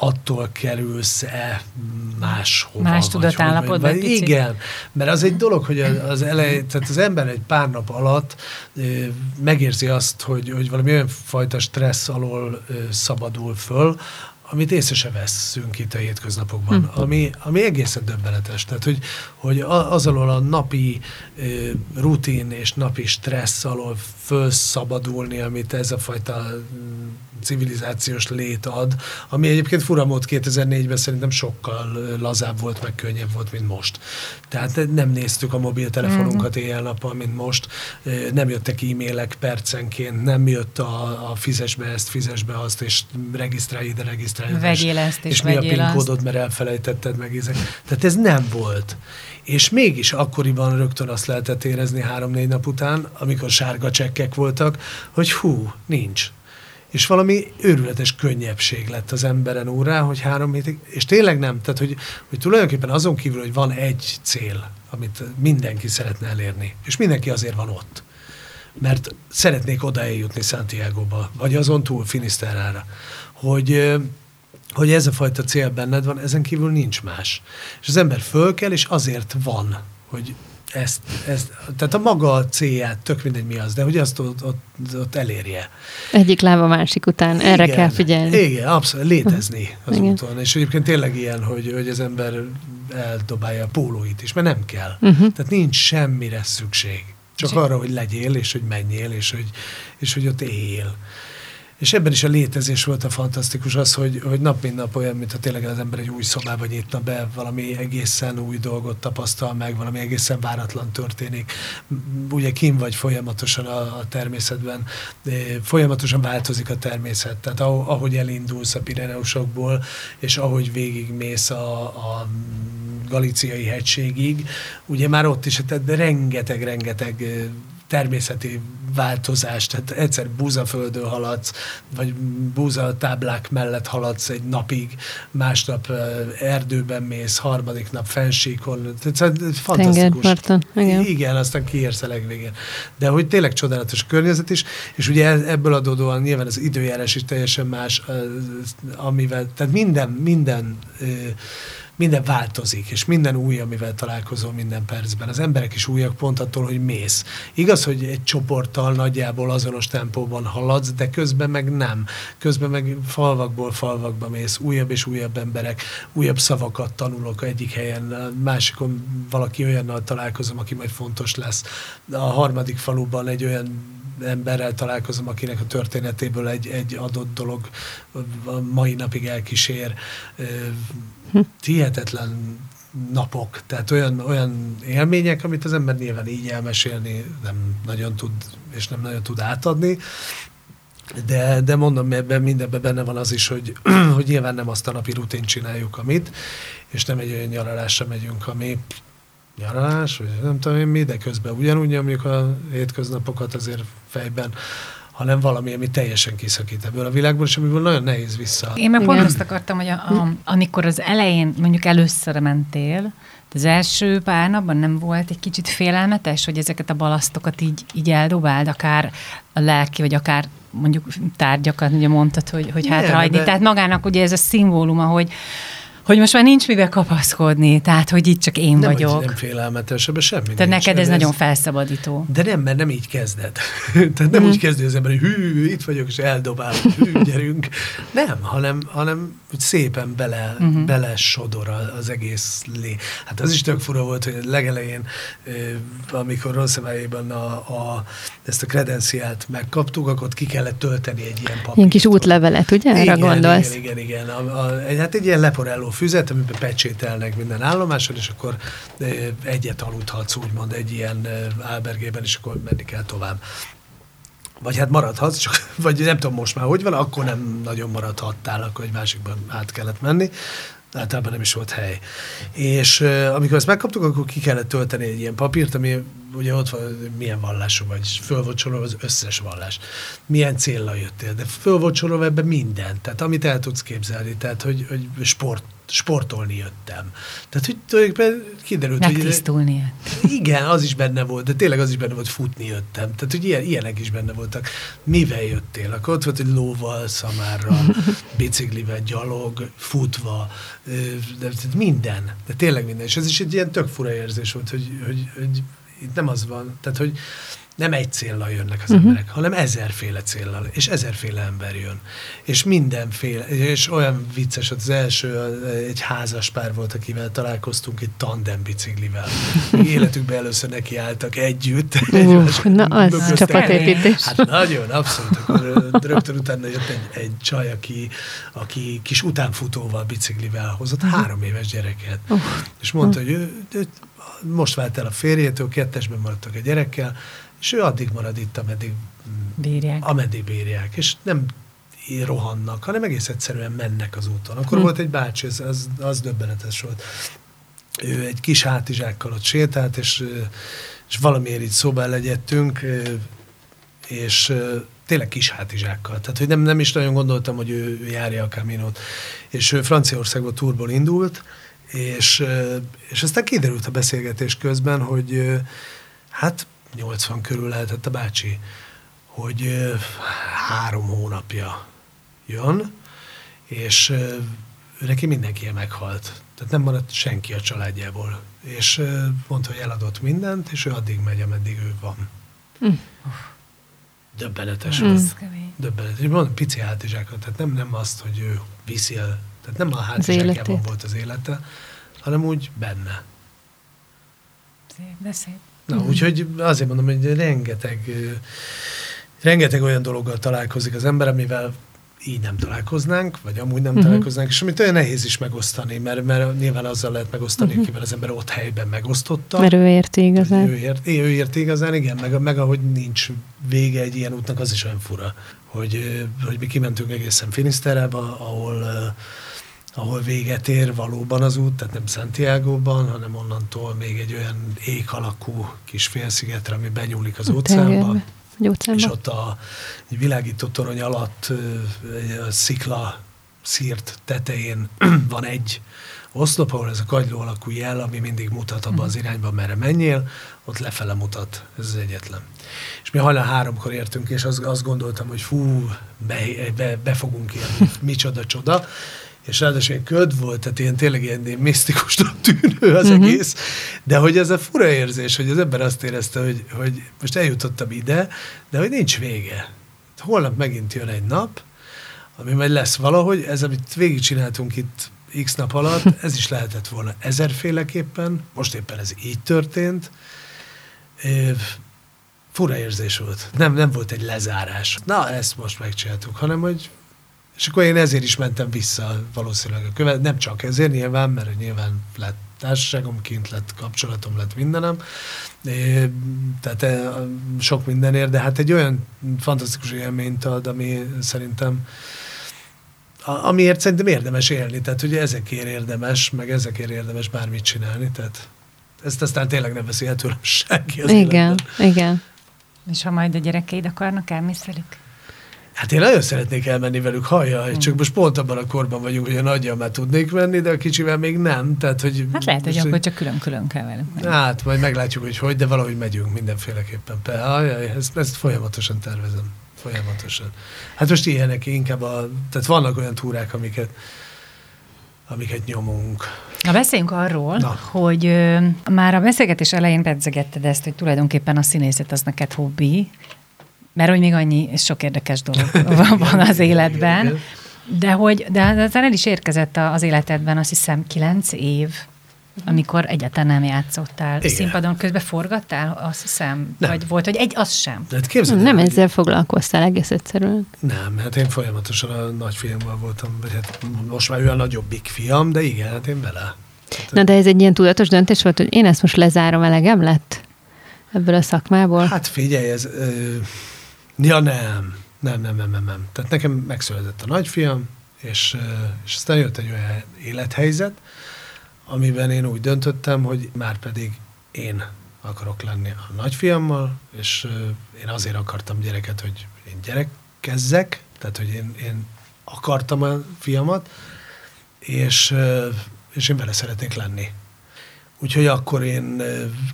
attól kerülsz-e máshova. Más tudatállapotban. Igen, mert az egy dolog, hogy az elej, tehát az ember egy pár nap alatt megérzi azt, hogy, hogy valami olyan fajta stressz alól szabadul föl, amit észre se veszünk itt a hétköznapokban, hm. ami, ami egészen döbbenetes. Tehát, hogy, hogy az alól a napi e, rutin és napi stressz alól fölszabadulni, amit ez a fajta civilizációs lét ad, ami egyébként furamód 2004-ben szerintem sokkal lazább volt, meg könnyebb volt, mint most. Tehát nem néztük a mobiltelefonunkat mm. éjjel-nappal, mint most, nem jöttek e-mailek percenként, nem jött a, a fizes be ezt, fizes be azt, és regisztrálj ide, regisztrálj ide. Vegyél ezt, és, és mi a PIN kódod, mert elfelejtetted meg ezek. Tehát ez nem volt. És mégis akkoriban rögtön azt lehetett érezni három-négy nap után, amikor sárga csekkek voltak, hogy hú, nincs és valami őrületes könnyebbség lett az emberen órá, hogy három hétig, és tényleg nem, tehát hogy, hogy tulajdonképpen azon kívül, hogy van egy cél, amit mindenki szeretne elérni. És mindenki azért van ott. Mert szeretnék oda eljutni Santiago-ba, vagy azon túl Finiszterára, hogy hogy ez a fajta cél benned van, ezen kívül nincs más. És az ember föl kell, és azért van, hogy ezt, ezt, tehát a maga célját, tök mindegy mi az, de hogy azt ott, ott, ott elérje. Egyik lába másik után, erre igen, kell figyelni. Igen, abszolút, létezni az igen. úton. És egyébként tényleg ilyen, hogy, hogy az ember eldobálja a pólóit is, mert nem kell. Uh-huh. Tehát nincs semmire szükség. Csak arra, hogy legyél, és hogy menjél, és hogy, és hogy ott éljél. És ebben is a létezés volt a fantasztikus az, hogy, hogy nap mint nap olyan, mintha tényleg az ember egy új szobába nyitna be, valami egészen új dolgot tapasztal meg, valami egészen váratlan történik. Ugye kim vagy folyamatosan a, a természetben, folyamatosan változik a természet. Tehát ahogy elindulsz a Pireneusokból, és ahogy végigmész a, a galiciai hegységig, ugye már ott is, tehát rengeteg-rengeteg természeti változás, tehát egyszer búzaföldön haladsz, vagy búza táblák mellett haladsz egy napig, másnap erdőben mész, harmadik nap fensíkon, tehát fantasztikus. Tengerparton, igen. Igen, aztán kiérsz a legvégén. De hogy tényleg csodálatos környezet is, és ugye ebből adódóan nyilván az időjárás is teljesen más, amivel, tehát minden, minden minden változik, és minden új, amivel találkozol minden percben. Az emberek is újak pont attól, hogy mész. Igaz, hogy egy csoporttal nagyjából azonos tempóban haladsz, de közben meg nem. Közben meg falvakból falvakba mész, újabb és újabb emberek, újabb szavakat tanulok egyik helyen, másikon valaki olyannal találkozom, aki majd fontos lesz. A harmadik faluban egy olyan emberrel találkozom, akinek a történetéből egy, egy adott dolog a mai napig elkísér. Hihetetlen napok, tehát olyan, olyan élmények, amit az ember nyilván így elmesélni nem nagyon tud, és nem nagyon tud átadni, de, de mondom, ebben mindenben benne van az is, hogy, hogy nyilván nem azt a napi rutin csináljuk, amit, és nem egy olyan nyaralásra megyünk, ami nyaralás, vagy nem tudom én mi, de közben ugyanúgy nyomjuk a hétköznapokat azért fejben, hanem valami, ami teljesen kiszakít ebből a világból, és amiből nagyon nehéz vissza. Én meg pont azt akartam, hogy a, a, amikor az elején, mondjuk először mentél, az első pár napban nem volt egy kicsit félelmetes, hogy ezeket a balasztokat így, így eldobáld, akár a lelki, vagy akár mondjuk tárgyakat, ugye mondtad, hogy, hogy hátrahagyni. De... Tehát magának ugye ez a szimbóluma, hogy, hogy most már nincs mivel kapaszkodni, tehát hogy itt csak én nem, vagyok. Nem félelmetes, ebben semmi Tehát nincs, neked ez, ez nagyon felszabadító. De nem, mert nem így kezded. Tehát nem mm. úgy kezdő az ember, hogy hű, itt vagyok, és eldobál, hű, gyerünk. Nem, hanem, hanem szépen bele, uh-huh. bele sodor az egész lé. Hát az is tök fura volt, hogy legelején, amikor Rosszabályében a, a, ezt a kredenciát megkaptuk, akkor ki kellett tölteni egy ilyen papírt. Ilyen kis útlevelet, ugye? Erre igen, gondolsz? Igen, igen, igen. A, a, hát egy ilyen leporelló füzet, amiben pecsételnek minden állomáson, és akkor egyet aludhatsz, úgymond egy ilyen álbergében, és akkor menni kell tovább. Vagy hát maradhatsz, csak, vagy nem tudom most már hogy van, akkor nem nagyon maradhattál, akkor egy másikban át kellett menni általában nem is volt hely. És uh, amikor ezt megkaptuk, akkor ki kellett tölteni egy ilyen papírt, ami ugye ott van, milyen vallású vagy, föl volt sorolva az összes vallás. Milyen célra jöttél, de föl volt ebben minden, tehát amit el tudsz képzelni, tehát hogy, hogy sport, sportolni jöttem. Tehát, hogy tulajdonképpen kiderült, Megtisztulni hogy... Megtisztulni Igen, az is benne volt, de tényleg az is benne volt, futni jöttem. Tehát, hogy ilyen, ilyenek is benne voltak. Mivel jöttél? Akkor ott volt, hogy lóval, szamárra, biciklivel, gyalog, futva, de, de minden. De tényleg minden. És ez is egy ilyen tök fura érzés volt, hogy, hogy, hogy itt nem az van, tehát, hogy nem egy céllal jönnek az uh-huh. emberek, hanem ezerféle céllal, és ezerféle ember jön. És mindenféle, és olyan vicces, az első egy házas pár volt, akivel találkoztunk egy tandem biciklivel. Életükben először nekiálltak együtt. Uh, na, az csapatépítés. Hát nagyon, abszolút. Akkor rögtön utána jött egy, egy csaj, aki, aki kis utánfutóval biciklivel hozott uh-huh. három éves gyereket. Uh. És mondta, hogy ő, ő most vált el a férjétől, kettesben maradtak a gyerekkel, és ő addig marad itt, ameddig bírják. Ameddig bírják. És nem rohannak, hanem egész egyszerűen mennek az úton. Akkor hm. volt egy bácsi, az, az, az döbbenetes volt. Ő egy kis hátizsákkal ott sétált, és, és valamiért így szóba legyettünk, és tényleg kis hátizsákkal. Tehát, hogy nem, nem is nagyon gondoltam, hogy ő, ő járja a kaminót. És ő Franciaországba turból indult, És, és aztán kiderült a beszélgetés közben, hogy hát 80 körül lehetett a bácsi, hogy három hónapja jön, és neki mindenki meghalt. Tehát nem maradt senki a családjából. És mondta, hogy eladott mindent, és ő addig megy, ameddig ő van. Mm. Döbbenetes. Mm. Döbbenetes. Mondom, pici hátizsákat, tehát nem, nem azt, hogy ő viszi el, tehát nem a hátizsákjában volt az élete, hanem úgy benne. Szép, de szép. Na, mm. úgyhogy azért mondom, hogy rengeteg, rengeteg olyan dologgal találkozik az ember, amivel így nem találkoznánk, vagy amúgy nem uh-huh. találkoznánk, és amit olyan nehéz is megosztani, mert, mert nyilván azzal lehet megosztani, uh-huh. akivel az ember ott helyben megosztotta. Mert ő érti igazán. Ő, ért, ő érti igazán, igen, meg, meg ahogy nincs vége egy ilyen útnak, az is olyan fura, hogy, hogy mi kimentünk egészen Finiszterába, ahol ahol véget ér valóban az út, tehát nem Santiago-ban, hanem onnantól még egy olyan ég alakú kis félszigetre, ami benyúlik az óceánba. És ott a egy világító torony alatt a szikla szírt tetején van egy oszlop, ahol ez a kagyló alakú jel, ami mindig mutat abba az mhm. irányba, merre menjél, ott lefele mutat. Ez az egyetlen. És mi hajnal háromkor értünk, és azt, azt gondoltam, hogy fú, be, be, be fogunk érni, micsoda csoda és ráadásul egy köd volt, tehát ilyen tényleg ilyen, ilyen misztikusnak tűnő az uh-huh. egész, de hogy ez a fura érzés, hogy az ember azt érezte, hogy, hogy most eljutottam ide, de hogy nincs vége. Holnap megint jön egy nap, ami majd lesz valahogy, ez, amit végigcsináltunk itt x nap alatt, ez is lehetett volna ezerféleképpen, most éppen ez így történt. É, fura érzés volt. Nem, nem volt egy lezárás. Na, ezt most megcsináltuk, hanem hogy és akkor én ezért is mentem vissza valószínűleg a követ, nem csak ezért nyilván, mert nyilván lett társaságom kint, lett kapcsolatom, lett mindenem, é, tehát e, sok mindenért, de hát egy olyan fantasztikus élményt ad, ami szerintem amiért szerintem érdemes élni, tehát ugye ezekért érdemes, meg ezekért érdemes bármit csinálni, tehát ezt aztán tényleg nem veszi el tőlem senki az Igen, életben. igen. És ha majd a gyerekeid akarnak, elmész velük? Hát én nagyon szeretnék elmenni velük, hallja, mm. csak most pont abban a korban vagyunk, hogy a nagyja már tudnék menni, de a kicsivel még nem. Tehát, hogy hát lehet, hogy akkor csak külön-külön kell velük. Hát, majd meglátjuk, hogy hogy, de valahogy megyünk mindenféleképpen. Hallja, ezt, ezt folyamatosan tervezem. Folyamatosan. Hát most ilyenek inkább a, tehát vannak olyan túrák, amiket, amiket nyomunk. Na beszéljünk arról, Na. hogy ö, már a beszélgetés elején pedzegetted ezt, hogy tulajdonképpen a színészet az neked hobbi, mert hogy még annyi sok érdekes dolog van az életben. De hogy, de aztán el is érkezett az életedben azt hiszem kilenc év, amikor egyáltalán nem játszottál. Igen. Színpadon közben forgattál, azt hiszem? Nem. Vagy volt, hogy egy, az sem? De hát képzeld, nem ezzel egy... foglalkoztál egész egyszerűen. Nem, hát én folyamatosan a nagyfiammal voltam, vagy hát most már ő a nagyobbik fiam, de igen, hát én vele. Hát, Na de ez egy ilyen tudatos döntés volt, hogy én ezt most lezárom, elegem lett ebből a szakmából? Hát figyelj, ez... Ö Ja, nem. Nem, nem, nem, nem, nem. Tehát nekem megszületett a nagyfiam, és, és aztán jött egy olyan élethelyzet, amiben én úgy döntöttem, hogy már pedig én akarok lenni a nagyfiammal, és én azért akartam gyereket, hogy én gyerekkezzek, tehát hogy én, én akartam a fiamat, és, és én vele szeretnék lenni. Úgyhogy akkor én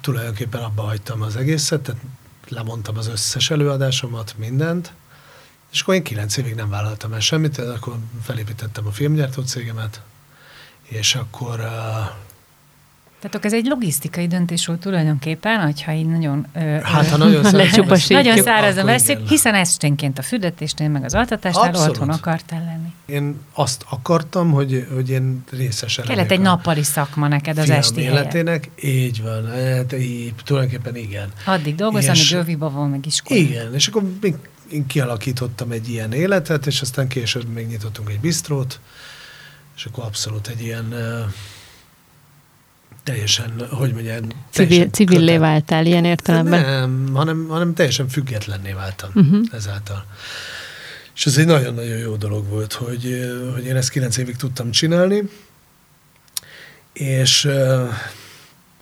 tulajdonképpen abba hagytam az egészet, tehát lemondtam az összes előadásomat, mindent, és akkor én kilenc évig nem vállaltam el semmit, akkor felépítettem a filmgyártó cégemet, és akkor... Uh, tehát ez egy logisztikai döntés volt tulajdonképpen, hogyha így nagyon, hát, ha nagyon, nagyon szárazan veszik, hiszen esténként a fürdetésnél, meg az altatásnál Abszolút. otthon akartál lenni. Én azt akartam, hogy, hogy én részesen Kellett egy nappali szakma neked az esti életének, helyen. így van, hát, így, tulajdonképpen igen. Addig dolgozom, amíg Göviba van, meg iskola. Igen, és akkor még én kialakítottam egy ilyen életet, és aztán később még nyitottunk egy bistrót, és akkor abszolút egy ilyen teljesen, hogy mondjam... Civil, civillé váltál ilyen értelemben? Nem, hanem, hanem teljesen függetlenné váltam uh-huh. ezáltal. És ez egy nagyon-nagyon jó dolog volt, hogy, hogy én ezt kilenc évig tudtam csinálni, és...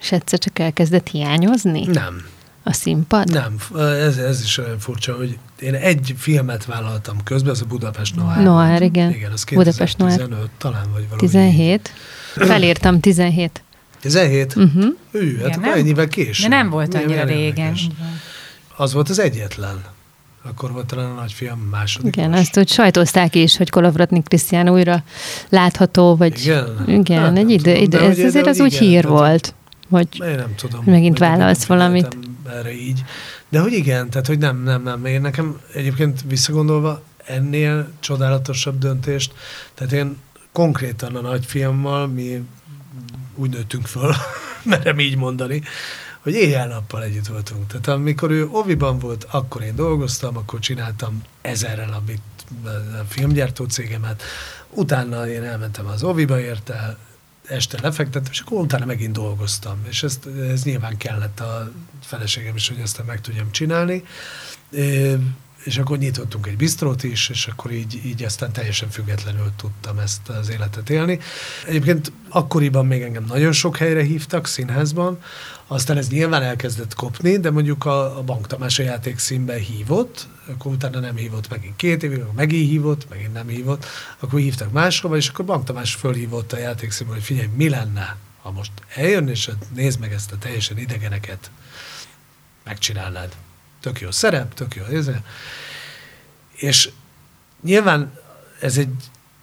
És egyszer csak elkezdett hiányozni? Nem. a színpad? Nem, ez, ez is olyan furcsa, hogy én egy filmet vállaltam közben, az a Budapest Noir. Noir, igen. Igen, az Budapest Noir. 2015 talán, vagy valami. 17. Felírtam 17. 17? Uh-huh. Ő, hát Igen, akkor nem- ennyivel később. De nem volt annyira régen. Az volt az egyetlen. Akkor volt talán a nagyfiam második. Igen, ezt úgy sajtózták is, hogy Kolovratnik Krisztián újra látható, vagy Igen? igen Hát egy idő, tudom, idő ez azért az hogy úgy igen, hír tehát- volt, hogy Én nem tudom. Megint válasz nem valamit. Erre így. De hogy igen, tehát hogy nem, nem, nem. Én nekem egyébként visszagondolva ennél csodálatosabb döntést, tehát én konkrétan a nagyfiammal mi úgy nőttünk föl, merem így mondani, hogy éjjel-nappal együtt voltunk. Tehát amikor ő oviban volt, akkor én dolgoztam, akkor csináltam ezerrel a, a filmgyártó cégemet, utána én elmentem az oviba érte, este lefektettem, és akkor utána megint dolgoztam. És ezt, ez nyilván kellett a feleségem is, hogy ezt meg tudjam csinálni. És akkor nyitottunk egy bistrót is, és akkor így, így aztán teljesen függetlenül tudtam ezt az életet élni. Egyébként akkoriban még engem nagyon sok helyre hívtak színházban, aztán ez nyilván elkezdett kopni, de mondjuk a, a Bank Tamás a játékszínben hívott, akkor utána nem hívott megint két évig, akkor megint hívott, megint nem hívott, akkor hívtak máshova, és akkor Bank Tamás fölhívott a játékszínben, hogy figyelj, mi lenne, ha most eljön, és nézd meg ezt a teljesen idegeneket, megcsinálnád. Tök jó szerep, tök jó ez. És nyilván ez egy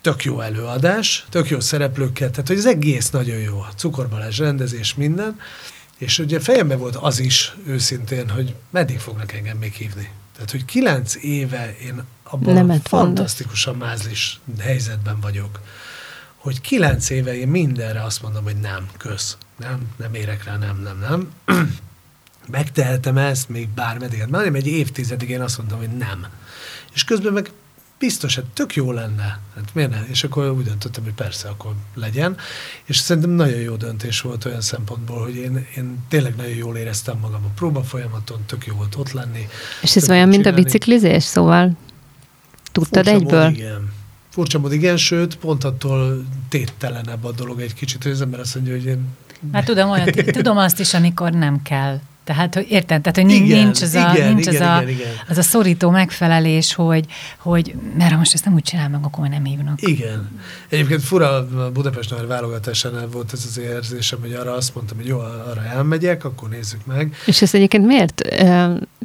tök jó előadás, tök jó szereplőkkel, tehát hogy az egész nagyon jó, cukorbalás, rendezés, minden, és ugye fejemben volt az is őszintén, hogy meddig fognak engem még hívni. Tehát, hogy kilenc éve én abban Nemet a fantasztikusan mázlis helyzetben vagyok, hogy kilenc éve én mindenre azt mondom, hogy nem, kösz, nem, nem érek rá, nem, nem, nem. Megtehetem ezt még bármeddig. Hát Már egy évtizedig én azt mondtam, hogy nem. És közben meg biztos, hogy tök jó lenne. Hát miért ne? És akkor úgy döntöttem, hogy persze, akkor legyen. És szerintem nagyon jó döntés volt olyan szempontból, hogy én, én tényleg nagyon jól éreztem magam a próba folyamaton, tök jó volt ott lenni. És ez olyan, mint a biciklizés, szóval tudtad Furcsa egyből? Mód, igen. Furcsa mód, igen, sőt, pont attól téttelenebb a dolog egy kicsit, hogy az ember azt mondja, hogy én Hát tudom, olyan, tudom azt is, amikor nem kell. Tehát, hogy érted? Tehát, hogy nincs, Igen, nincs, az, a, igen, nincs igen, az, a, igen, igen. az a szorító megfelelés, hogy, hogy mert ha most ezt nem úgy csinál meg, akkor nem hívnak. Igen. Egyébként fura, a Budapest Nagy válogatásánál volt ez az érzésem, hogy arra azt mondtam, hogy jó, arra elmegyek, akkor nézzük meg. És ezt egyébként miért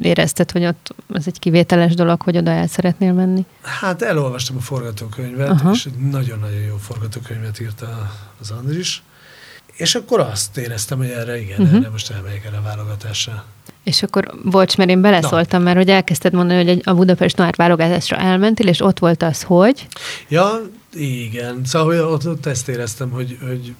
érezted, hogy ott ez egy kivételes dolog, hogy oda el szeretnél menni? Hát elolvastam a forgatókönyvet, Aha. és egy nagyon-nagyon jó forgatókönyvet írt a, az Andris, és akkor azt éreztem, hogy erre igen, uh-huh. erre most elmegyek erre a válogatásra. És akkor, bocs, mert én beleszóltam, mert hogy elkezdted mondani, hogy a Budapest Noir válogatásra elmentél, és ott volt az, hogy Ja, igen. Szóval hogy ott, ott ezt éreztem, hogy, hogy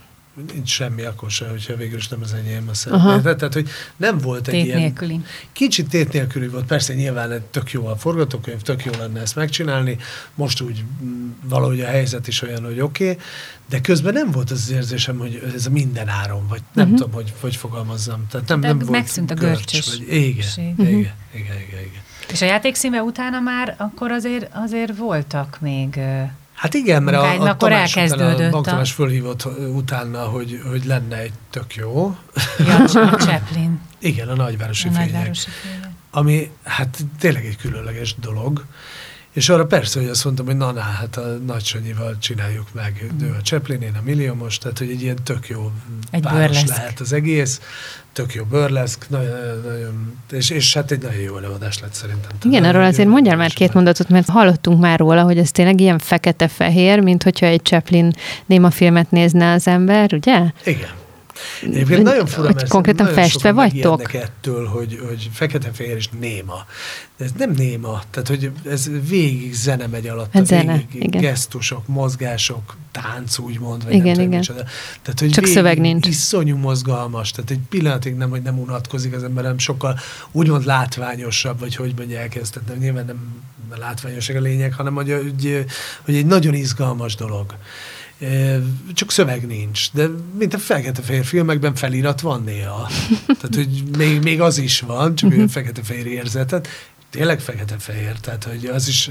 nincs semmi akkor se, hogyha végül is nem az enyém a. Aha. Tehát, hogy nem volt egy Tét ilyen... nélküli. Kicsit tét nélküli volt, persze nyilván tök jó a forgatókönyv, tök jó lenne ezt megcsinálni, most úgy mm, valahogy a helyzet is olyan, hogy oké, okay, de közben nem volt az, az érzésem, hogy ez a minden áron, vagy nem Mhm. tudom, hogy hogy fogalmazzam. Tehát nem, De nem volt megszűnt a görcs, görcsös vagy, igen, ség. igen, Mhm. igen, igen, igen. És a játékszínben utána már akkor azért, azért voltak még... Hát igen, mert a, a akkor Tamás után, elkezdődött a a- Tamás fölhívott utána, hogy, hogy lenne egy tök jó. Ja, a Chaplin, Igen, a nagyvárosi a fények. nagyvárosi fények. ami hát tényleg egy különleges dolog. És arra persze, hogy azt mondtam, hogy na, na hát a Nagy Sanyival csináljuk meg. Mm. Ő a Chaplin, én a milliómos, tehát hogy egy ilyen tök jó Egy páros lehet az egész. Tök jó burleszk, nagyon, nagyon, és, és hát egy nagyon jó előadás lett szerintem. igen, arról azért mondjál már két mondatot, mert hallottunk már róla, hogy ez tényleg ilyen fekete-fehér, mint hogyha egy Chaplin némafilmet nézne az ember, ugye? Igen. Egyébként nagyon fura, Hogy mert konkrétan festve vagytok? ettől, hogy, hogy fekete-fehér és néma. De ez nem néma, tehát hogy ez végig zene megy alatt, Hát zene, végig igen. gesztusok, mozgások, tánc úgymond, vagy Igen, nem tudom igen. micsoda. Tehát, hogy Csak szöveg nincs. Iszonyú mozgalmas, tehát egy pillanatig nem, hogy nem unatkozik az ember, hanem sokkal úgymond látványosabb, vagy hogy mondják ezt, tehát nem, nyilván nem a látványosság a lényeg, hanem hogy, hogy, hogy egy nagyon izgalmas dolog. Csak szöveg nincs, de mint a fekete-fehér filmekben felirat van néha. Tehát, hogy még, még az is van, csak olyan fekete-fehér érzetet. Tényleg fekete-fehér, tehát hogy az is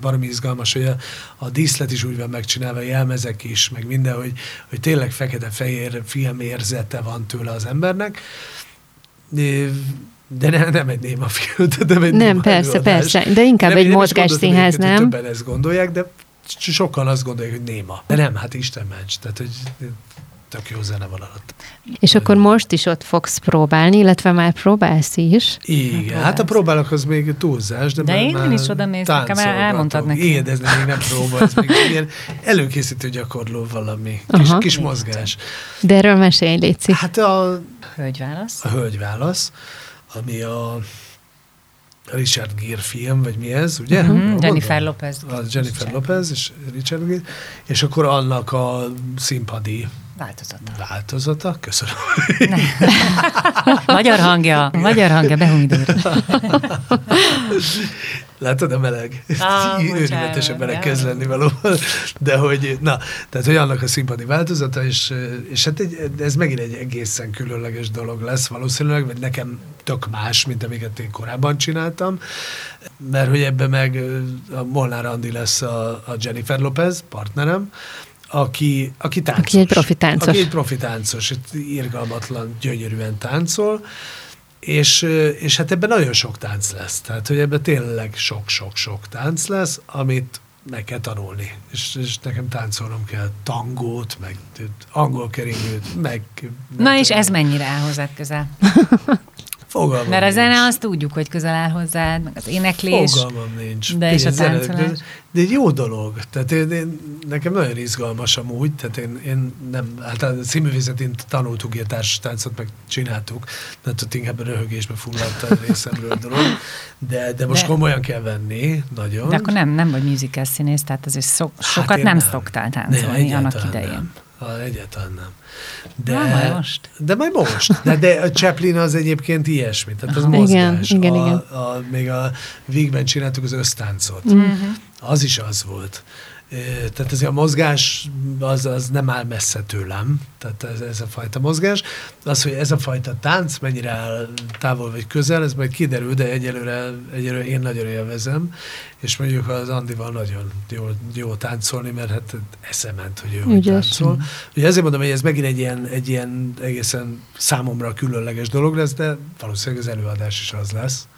baromi izgalmas, hogy a, a díszlet is úgy van megcsinálva, a jelmezek is, meg minden, hogy, hogy tényleg fekete-fehér filmérzete van tőle az embernek. De ne, nem egy néma film, de nem egy Nem, persze, előadás. persze, de inkább Nem, egy nem mozgásszínház, nem? Többen ezt gondolják, de sokan azt gondolják, hogy néma. De nem, hát Isten ments. Tehát, hogy tök jó zene van alatt. És akkor most is ott fogsz próbálni, illetve már próbálsz is. Igen, hát a próbálok az még túlzás, de, De már- én már is oda mész, nekem elmondtad neki. Igen, de ez még nem próba, ez még ilyen előkészítő gyakorló valami. Kis, Aha. kis mozgás. De erről mesélj, Léci. Hát a, Hölgy válasz. a Hölgy válasz, ami a Richard Gere film, vagy mi ez, ugye? Mondom? Jennifer Lopez. A Jennifer Lopez és Richard Gere, és akkor annak a színpadi Változata. változata, köszönöm. Magyar hangja, magyar hangja, behumidőr. Látod a meleg? Á, Őrületesen meleg kezd lenni valóban. De hogy, na, tehát hogy annak a színpadi változata, és, és hát egy, ez megint egy egészen különleges dolog lesz valószínűleg, vagy nekem tök más, mint amiket én korábban csináltam, mert hogy ebben meg a Molnár Andi lesz a, a Jennifer Lopez, partnerem, aki, aki táncos. Aki egy profi táncos. Aki egy profi táncos, irgalmatlan, gyönyörűen táncol, és, és hát ebben nagyon sok tánc lesz. Tehát, hogy ebben tényleg sok-sok-sok tánc lesz, amit meg kell tanulni. És, és nekem táncolnom kell tangót, meg angol keringőt, meg... Na és ez mennyire áll hozzád közel? Fogalmam Mert a zene nincs. azt tudjuk, hogy közel áll hozzád, meg az éneklés. Fogalmam nincs. De és a táncolás? De, de egy jó dolog. Tehát én, én, nekem nagyon izgalmas amúgy, tehát én, én nem, hát a színművészetén tanultuk ilyen társastáncot, meg csináltuk, de ott inkább a röhögésbe fulladt a részemről a dolog, de, de most De- komolyan kell venni, nagyon. De akkor nem, nem vagy musical színész, tehát azért szok, sokat Hát én nem, szoktál táncolni nem, annak idején. Nem. Ha, egyáltalán nem. De, Na, majd most. De majd most. De, de a Chaplin az egyébként ilyesmi, tehát az mozgás. Igen, igen, a, igen. A, még a Vigben csináltuk az ösztáncot. Mhm. Az is az volt. Tehát ez a mozgás az, az nem áll messze tőlem, tehát ez, ez a fajta mozgás. Az, hogy ez a fajta tánc mennyire áll távol vagy közel, ez majd kiderül, de egyelőre, egyelőre én nagyon élvezem, és mondjuk az Andival nagyon jó, jó táncolni, mert hát eszement, hogy ő Ügyes. táncol. Ugye ezért mondom, hogy ez megint egy ilyen, egy ilyen egészen számomra különleges dolog lesz, de valószínűleg az előadás is az lesz.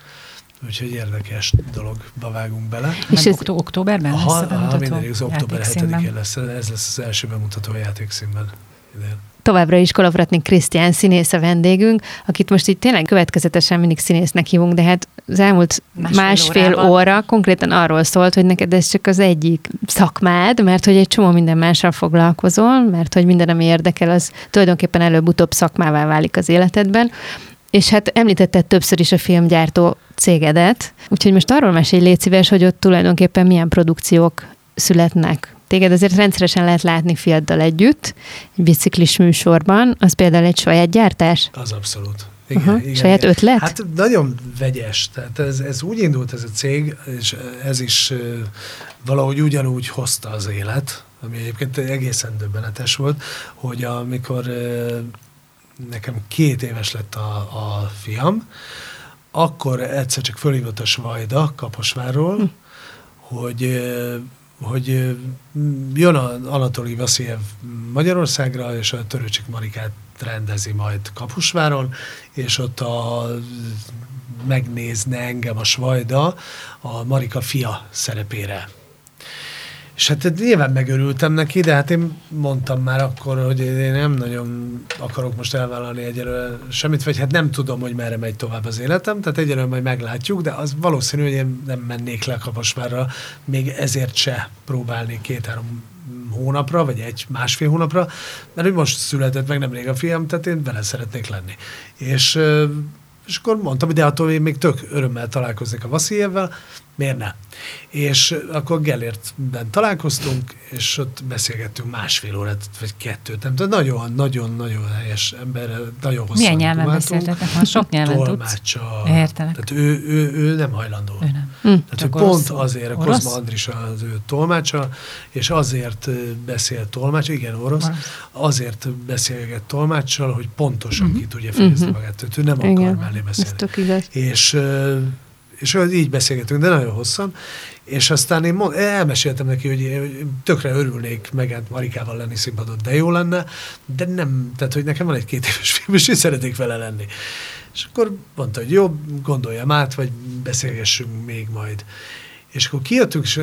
Úgyhogy érdekes dologba vágunk bele. És ez- ez októberben lesz Ha, a ha bemutató? mindenki az október játékszínben? 7-én lesz, ez lesz az első bemutató a játékszínben. idén. Továbbra is Kolovratnik Krisztián színész a vendégünk, akit most így tényleg következetesen mindig színésznek hívunk, de hát az elmúlt másfél, Másfél másfél órában. óra konkrétan arról szólt, hogy neked ez csak az egyik szakmád, mert hogy egy csomó minden mással foglalkozol, mert hogy minden, ami érdekel, az tulajdonképpen előbb-utóbb szakmává válik az életedben. És hát említetted többször is a filmgyártó cégedet, úgyhogy most arról mesélj, légy szíves, hogy ott tulajdonképpen milyen produkciók születnek. Téged azért rendszeresen lehet látni fiaddal együtt, egy biciklis műsorban, az például egy saját gyártás? Az abszolút. Igen, Aha, igen, saját igen. ötlet? Hát nagyon vegyes. Tehát ez, ez úgy indult ez a cég, és ez is valahogy ugyanúgy hozta az élet, ami egyébként egészen döbbenetes volt, hogy amikor nekem két éves lett a, a fiam, akkor egyszer csak fölhívott a Svajda Kaposvárról, hogy, ö, hogy ö, jön a Anatoli Vasziljev Magyarországra, és a Törőcsik Marikát rendezi majd Kapusváron, és ott a, megnézne engem a Svajda a Marika fia szerepére. És hát nyilván megörültem neki, de hát én mondtam már akkor, hogy én nem nagyon akarok most elvállalni egyelőre semmit, vagy hát nem tudom, hogy merre megy tovább az életem, tehát egyelőre majd meglátjuk, de az valószínű, hogy én nem mennék le Kaposvárra, még ezért se próbálni két-három hónapra, vagy egy másfél hónapra, mert ő most született meg nemrég a fiam, tehát én vele szeretnék lenni. És, és akkor mondtam, hogy de attól én még tök örömmel találkoznék a Vaszíjevvel, miért ne? És akkor Gellértben találkoztunk, és ott beszélgettünk másfél órát, vagy kettőt, nem tudom, nagyon, nagyon, nagyon helyes ember, nagyon hosszan Milyen nyelven beszéltetek? Ha sok nyelven tudsz. Tolmácsa. Értelek. Tehát ő, ő, ő nem hajlandó. Ő nem. Hm. Tehát Csak ő pont azért, a Orosz? Kozma Andris az ő tolmácsa, és azért beszél tolmács, igen, orosz, Orosz. azért beszélget tolmáccsal, hogy pontosan ki tudja fejezni Mhm. magát. Tehát ő nem akar Igen, mellé ez beszélni. tök igaz. És, és olyan így beszélgetünk, de nagyon hosszan, és aztán én mond, elmeséltem neki, hogy tökre örülnék megent Marikával lenni színpadon, de jó lenne, de nem, tehát hogy nekem van egy két éves film, és én szeretnék vele lenni. És akkor mondta, hogy jó, gondoljam át, vagy beszélgessünk még majd. És akkor kijöttünk, és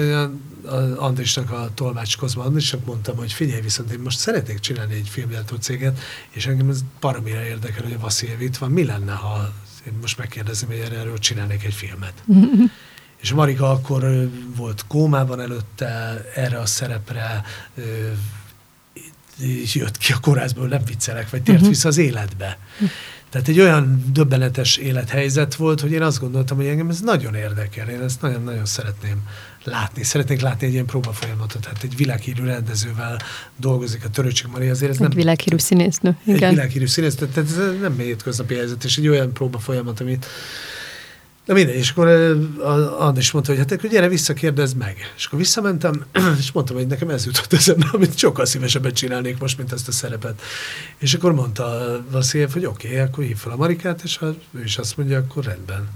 Andrisnak, a tolmács Kozma Andrisnak mondtam, hogy figyelj, viszont én most szeretnék csinálni egy filmgyártó céget, és engem ez paramire érdekel, hogy a Vassziljev itt van. Mi lenne, ha én most megkérdezem, hogy erről csinálnék egy filmet? és Marika akkor volt kómában előtte, erre a szerepre jött ki a kórházból, nem viccelek, vagy tért uh-huh. vissza az életbe. Tehát egy olyan döbbenetes élethelyzet volt, hogy én azt gondoltam, hogy engem ez nagyon érdekel, én ezt nagyon-nagyon szeretném látni. Szeretnék látni egy ilyen próbafolyamatot. Tehát egy világhírű rendezővel dolgozik a Töröcsik Maria, azért ez egy nem... világhírű színésznő. Igen. Egy világhírű színésznő, tehát ez nem hétköznapi helyzet, és egy olyan próbafolyamat, amit Na mindegy, és akkor Andris mondta, hogy hát akkor gyere vissza, kérdezd meg. És akkor visszamentem, és mondtam, hogy nekem ez jutott eszembe, amit sokkal szívesebben csinálnék most, mint ezt a szerepet. És akkor mondta Vassziljev, hogy oké, okay, akkor hív fel a Marikát, és ha ő is azt mondja, akkor rendben.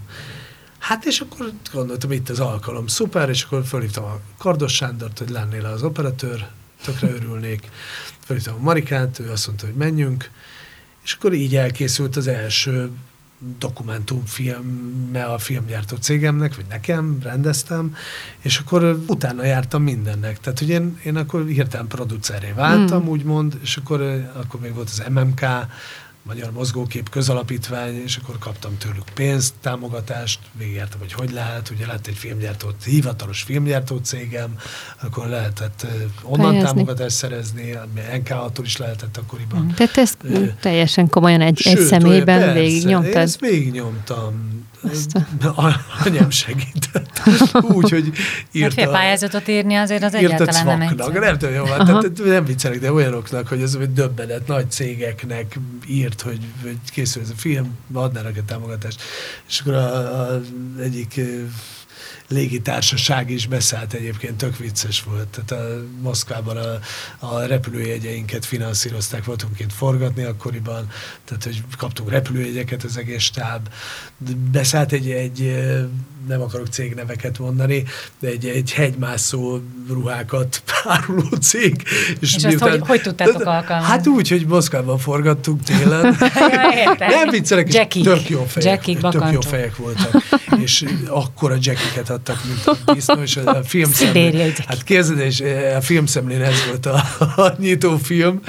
Hát és akkor gondoltam, itt az alkalom, szuper, és akkor fölhívtam a Kardos Sándort, hogy lennél az operatőr, tökre örülnék. Fölhívtam a Marikát, ő azt mondta, hogy menjünk, és akkor így elkészült az első dokumentumfilme a filmgyártó cégemnek, vagy nekem, rendeztem, és akkor utána jártam mindennek. Tehát, hogy én, én akkor hirtelen produceré váltam, mm. úgymond, és akkor, akkor még volt az MMK, Magyar Mozgókép Közalapítvány, és akkor kaptam tőlük pénzt, támogatást, végigjártam, hogy hogy lehet, ugye lett egy filmgyártó, hivatalos filmgyártó cégem, akkor lehetett onnan Pályázni. támogatást szerezni, NK-tól is lehetett akkoriban. Mm. Tehát ezt teljesen komolyan egy, Sőt, egy személyben végignyomtad? Én ezt végignyomtam. A... Anyám segített. Úgy, hogy írta... Mert pályázatot írni azért az egyáltalán nem egyszerű. Nem tudom, jó, tehát, nem viccelek, de olyanoknak, hogy ez egy döbbenet, nagy cégeknek írt, hogy, hogy készül ez a film, adnának egy támogatást. És akkor a, a, egyik légitársaság is beszállt egyébként, tök vicces volt. Tehát a Moszkvában a, a repülőjegyeinket finanszírozták, voltunk kint forgatni akkoriban, tehát hogy kaptunk repülőjegyeket az egész stáb. Beszállt egy, egy nem akarok cégneveket mondani, de egy, egy hegymászó ruhákat áruló cég. És, és miután, azt hogy, hogy tudtátok alkalmazni? Hát úgy, hogy Moszkvában forgattunk télen. ja, nem viccelek, Jackik. tök jó fejek, Jackik, tök jó fejek voltak. és akkora jackiket adtak, mint a disznó, és a filmszemlén. Hát képzeld, és a filmszemlén ez volt a, a nyitó film.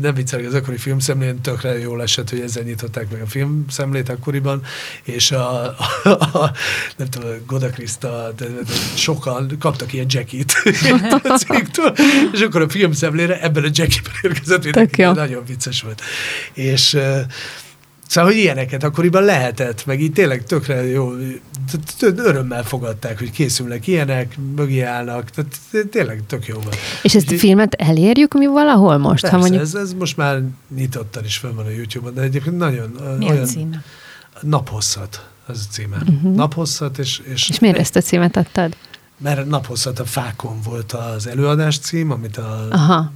Nem viccelek, az akkori filmszemlén tökre jól esett, hogy ezzel nyitották meg a filmszemlét akkoriban, és a, a, a nem tudom, Goda Krista, de, de sokan kaptak ilyen jackit a cégtől, és akkor a filmszemlére ebben a jackiben érkezett mindenki, nagyon vicces volt. És Szóval, hogy ilyeneket akkoriban lehetett, meg így tényleg tökre jó, örömmel fogadták, hogy készülnek ilyenek, mögé állnak, tehát tényleg tök jó volt. És ezt a filmet elérjük mi valahol most? Persze, ha mondjuk... ez, ez most már nyitottan is fönn van a YouTube-on, de egyébként nagyon... Mi olyan, a címe? Naphosszat, az a címe. Uh-huh. Naphosszat, és... És, és miért ezt a címet adtad? Mert naphosszat a fákon volt az előadás cím, amit a Aha.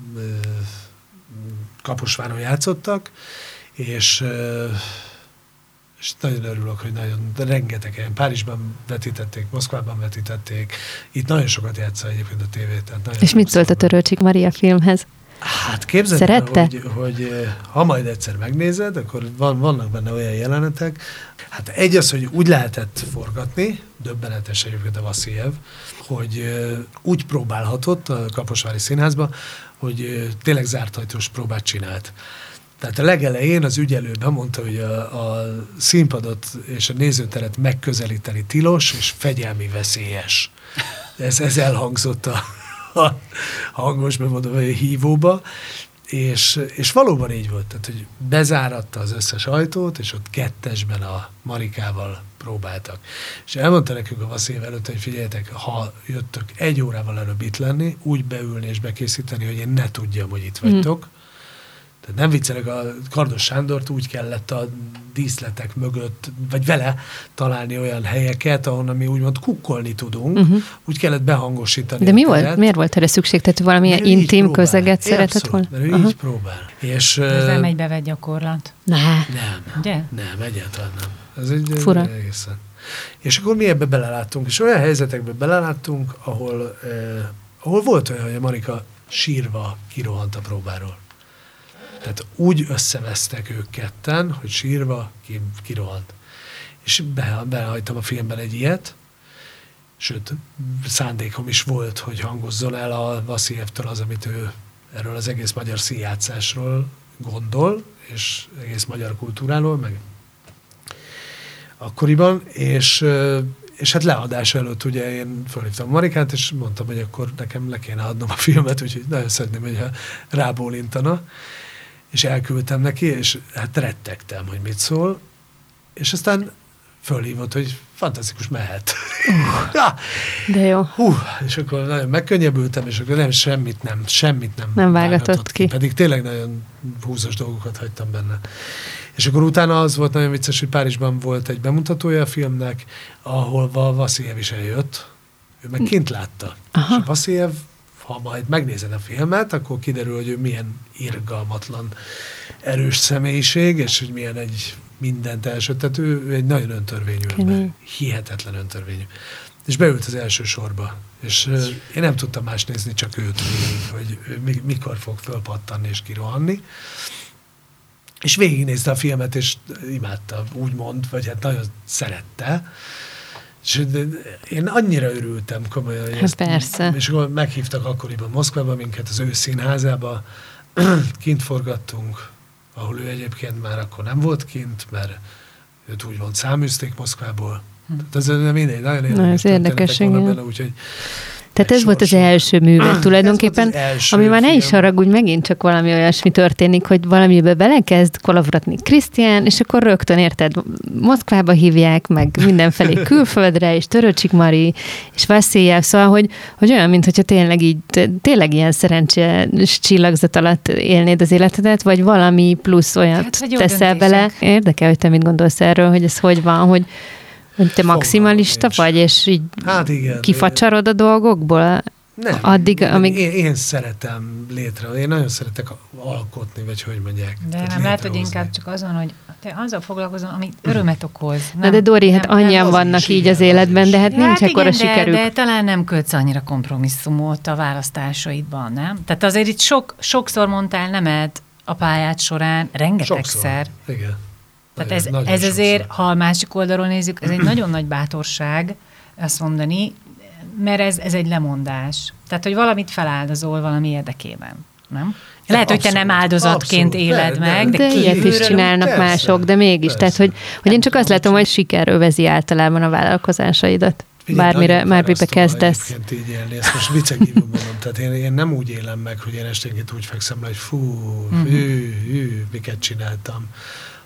Kaposváron játszottak, és, és nagyon örülök, hogy nagyon, de rengeteg helyen. Párizsban vetítették, Moszkvában vetítették. Itt nagyon sokat játsza egyébként a tévét. Tehát és mit szólt a Törölcsik Maria filmhez? Hát képzeld Szerette? hogy, hogy ha majd egyszer megnézed, akkor van, vannak benne olyan jelenetek. Hát egy az, hogy úgy lehetett forgatni, döbbenetes egyébként a Vassziljev, hogy úgy próbálhatott a Kaposvári Színházba, hogy tényleg zártajtós próbát csinált. Tehát a legelején az ügyelő bemondta, hogy a, a színpadot és a nézőteret megközelíteni tilos és fegyelmi veszélyes. Ez, ez elhangzott a, a hangos, bemondom, a hívóba, és, és valóban így volt, tehát, hogy bezáratta az összes ajtót, és ott kettesben a Marikával próbáltak. És elmondta nekünk a Vaszév előtt, hogy figyeljetek, ha jöttök egy órával előbb itt lenni, úgy beülni és bekészíteni, hogy én ne tudjam, hogy itt vagytok, mm nem viccelek, a Kardos Sándort úgy kellett a díszletek mögött, vagy vele találni olyan helyeket, ahonnan mi úgymond kukkolni tudunk, uh-huh. úgy kellett behangosítani. De mi volt? Miért volt erre szükség? Tehát valamilyen intim próbál. közeget szeretett volna? Mert ő uh-huh. így próbál. És, Ez nem egy bevett gyakorlat. Ne. Nem. Ugye? Nem, egyáltalán nem. Ez egy Fura. egészen. És akkor mi ebbe beleláttunk, és olyan helyzetekbe beleláttunk, ahol, eh, ahol volt olyan, hogy a Marika sírva kirohant a próbáról. Tehát úgy összevesztek ők ketten, hogy sírva ki, kirohant. És be, behajtam a filmben egy ilyet, sőt, szándékom is volt, hogy hangozzon el a Vaszilievtől az, amit ő erről az egész magyar színjátszásról gondol, és egész magyar kultúráról, meg akkoriban, és, és hát leadás előtt ugye én fölhívtam Marikát, és mondtam, hogy akkor nekem le kéne adnom a filmet, úgyhogy nagyon szeretném, hogyha rábólintana, és elküldtem neki, és hát rettegtem, hogy mit szól, és aztán fölhívott, hogy fantasztikus, mehet. Uh, ja. De jó. Hú, és akkor nagyon megkönnyebbültem, és akkor nem, semmit nem, semmit nem, nem vágatott ki. ki. Pedig tényleg nagyon húzos dolgokat hagytam benne. És akkor utána az volt nagyon vicces, hogy Párizsban volt egy bemutatója a filmnek, ahol Vasiljev is eljött, ő meg kint látta. Aha. És a Vasiljev, ha majd megnézed a filmet, akkor kiderül, hogy ő milyen irgalmatlan, erős személyiség, és hogy milyen egy mindent első. Tehát ő, egy nagyon öntörvényű ember. Hihetetlen öntörvényű. És beült az első sorba. És uh, én nem tudtam más nézni, csak őt hogy ő mikor fog fölpattanni és kirohanni. És végignézte a filmet, és imádta, úgymond, vagy hát nagyon szerette. És én annyira örültem komolyan. Hogy hát ezt, persze. És akkor meghívtak akkoriban Moszkvába minket, az ő színházába, kint forgattunk, ahol ő egyébként már akkor nem volt kint, mert őt úgymond száműzték Moszkvából. Hm. Tehát ez mindegy, nagyon érdekes. Na, ez érdekes, igen. Benne, úgyhogy tehát ez volt az első művet tulajdonképpen, az első ami már ne is haragudj, megint csak valami olyasmi történik, hogy valamibe belekezd kolavratni Krisztián, és akkor rögtön érted, Moszkvába hívják, meg mindenfelé külföldre, és Töröcsik Mari, és Vasziljev, szóval, hogy, hogy olyan, mintha tényleg így, tényleg ilyen szerencsés csillagzat alatt élnéd az életedet, vagy valami plusz olyat hát, teszel bele. Érdekel, hogy te mit gondolsz erről, hogy ez hogy van, hogy hogy te maximalista vagy, és így hát igen, kifacsarod a dolgokból? Nem, addig, amíg... én, én szeretem létre, én nagyon szeretek alkotni, vagy hogy mondják. De nem lehet, hogy inkább csak azon, hogy te azzal foglalkozom, ami örömet okoz. Nem, Na de Dori, hát annyian nem, vannak így az életben, de hát nincs hát ekkora sikerük. De, de talán nem kötsz annyira kompromisszumot a választásaidban, nem? Tehát azért itt sok, sokszor mondtál nemet a pályát során, rengetegszer. Sokszor, igen. Tehát ez, ez azért, ha a másik oldalról nézzük, ez egy nagyon nagy bátorság azt mondani, mert ez, ez egy lemondás. Tehát, hogy valamit feláldozol valami érdekében, nem? Lehet, abszolút, hogy te nem áldozatként abszolút, éled de, meg, de, de ilyet is csinálnak persze, mások, de mégis. Persze. Tehát, hogy, hogy én csak azt látom, hogy siker övezi általában a vállalkozásaidat. Figyelj, bármire, bármibe kezdesz. így élni, ezt most viccegívül mondom. Tehát én, én, nem úgy élem meg, hogy én esténként úgy fekszem le, hogy fú, uh-huh. hű, hű, miket csináltam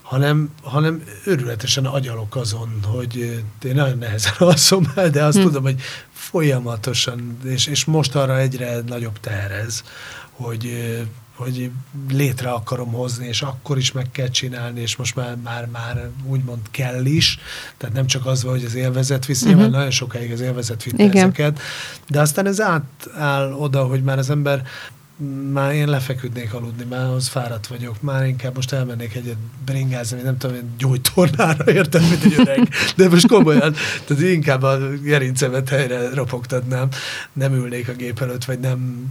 hanem, hanem őrületesen agyalok azon, hogy én nagyon nehezen alszom el, de azt hm. tudom, hogy folyamatosan, és, és most arra egyre nagyobb teherez, hogy, hogy létre akarom hozni, és akkor is meg kell csinálni, és most már, már, már úgymond kell is, tehát nem csak az van, hogy az élvezet viszi, uh-huh. mert nagyon sokáig az élvezet vitte ezeket, de aztán ez átáll oda, hogy már az ember már én lefeküdnék aludni, már ahhoz fáradt vagyok, már inkább most elmennék egyet bringázni, nem tudom, egy gyógytornára értem, mint egy öreg, de most komolyan, tehát inkább a gerincemet helyre ropogtatnám, nem ülnék a gép előtt, vagy nem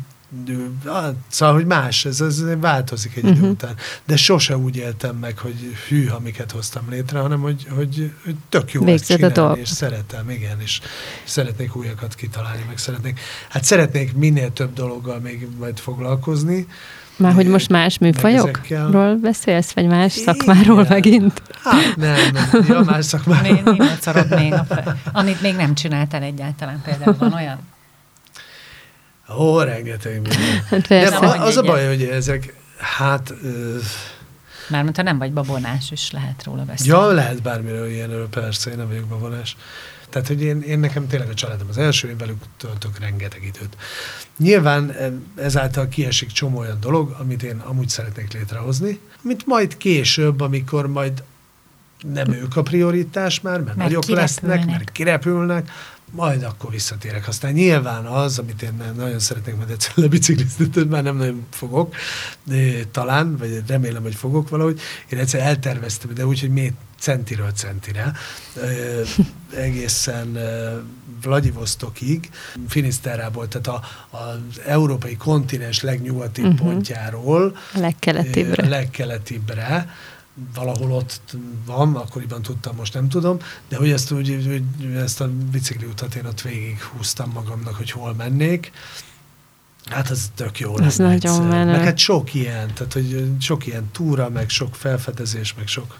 Szóval, hogy más, ez, ez változik egy uh-huh. idő mhm. után. De sose úgy éltem meg, hogy hű, amiket hoztam létre, hanem hogy, hogy, hogy tök jó Végzed ezt csinálni, és szeretem, igen, és szeretnék újakat kitalálni, meg szeretnék, hát minél több dologgal még majd foglalkozni, már hogy most más műfajokról beszélsz, vagy más szakmáról Igen. megint? Hát nem, nem. Ja, más szakmáról. Még, még a fe... Amit még nem csináltál egyáltalán, például van olyan? Ó, rengeteg minden. Hát nem, az a baj, hogy ezek, hát... Mármint, ha nem vagy babonás, és lehet róla beszélni. Ja, lehet bármiről ilyenről, persze, én nem vagyok babonás. Tehát, hogy én, én nekem tényleg a családom az első, én velük töltök rengeteg időt. Nyilván ezáltal kiesik csomó olyan dolog, amit én amúgy szeretnék létrehozni, amit majd később, amikor majd nem ők a prioritás már, mert, mert nagyok kirepülnek. lesznek, mert kirepülnek, majd akkor visszatérek. Aztán nyilván az, amit én nagyon szeretnék majd egyszer lebiciklizni, már nem nagyon fogok, de talán, vagy remélem, hogy fogok valahogy. Én egyszer elterveztem, de úgy, hogy még centiről centire, egészen Vladivostokig, Finiszterából, tehát a, az európai kontinens legnyugatibb uh-huh. pontjáról. Legkeletibbre. legkeletibbre valahol ott van, akkoriban tudtam, most nem tudom, de hogy ezt, úgy, hogy ezt a bicikliutat én ott végig húztam magamnak, hogy hol mennék. Hát ez tök jó Ez nagyon menő. Meg hát sok ilyen, tehát hogy sok ilyen túra, meg sok felfedezés, meg sok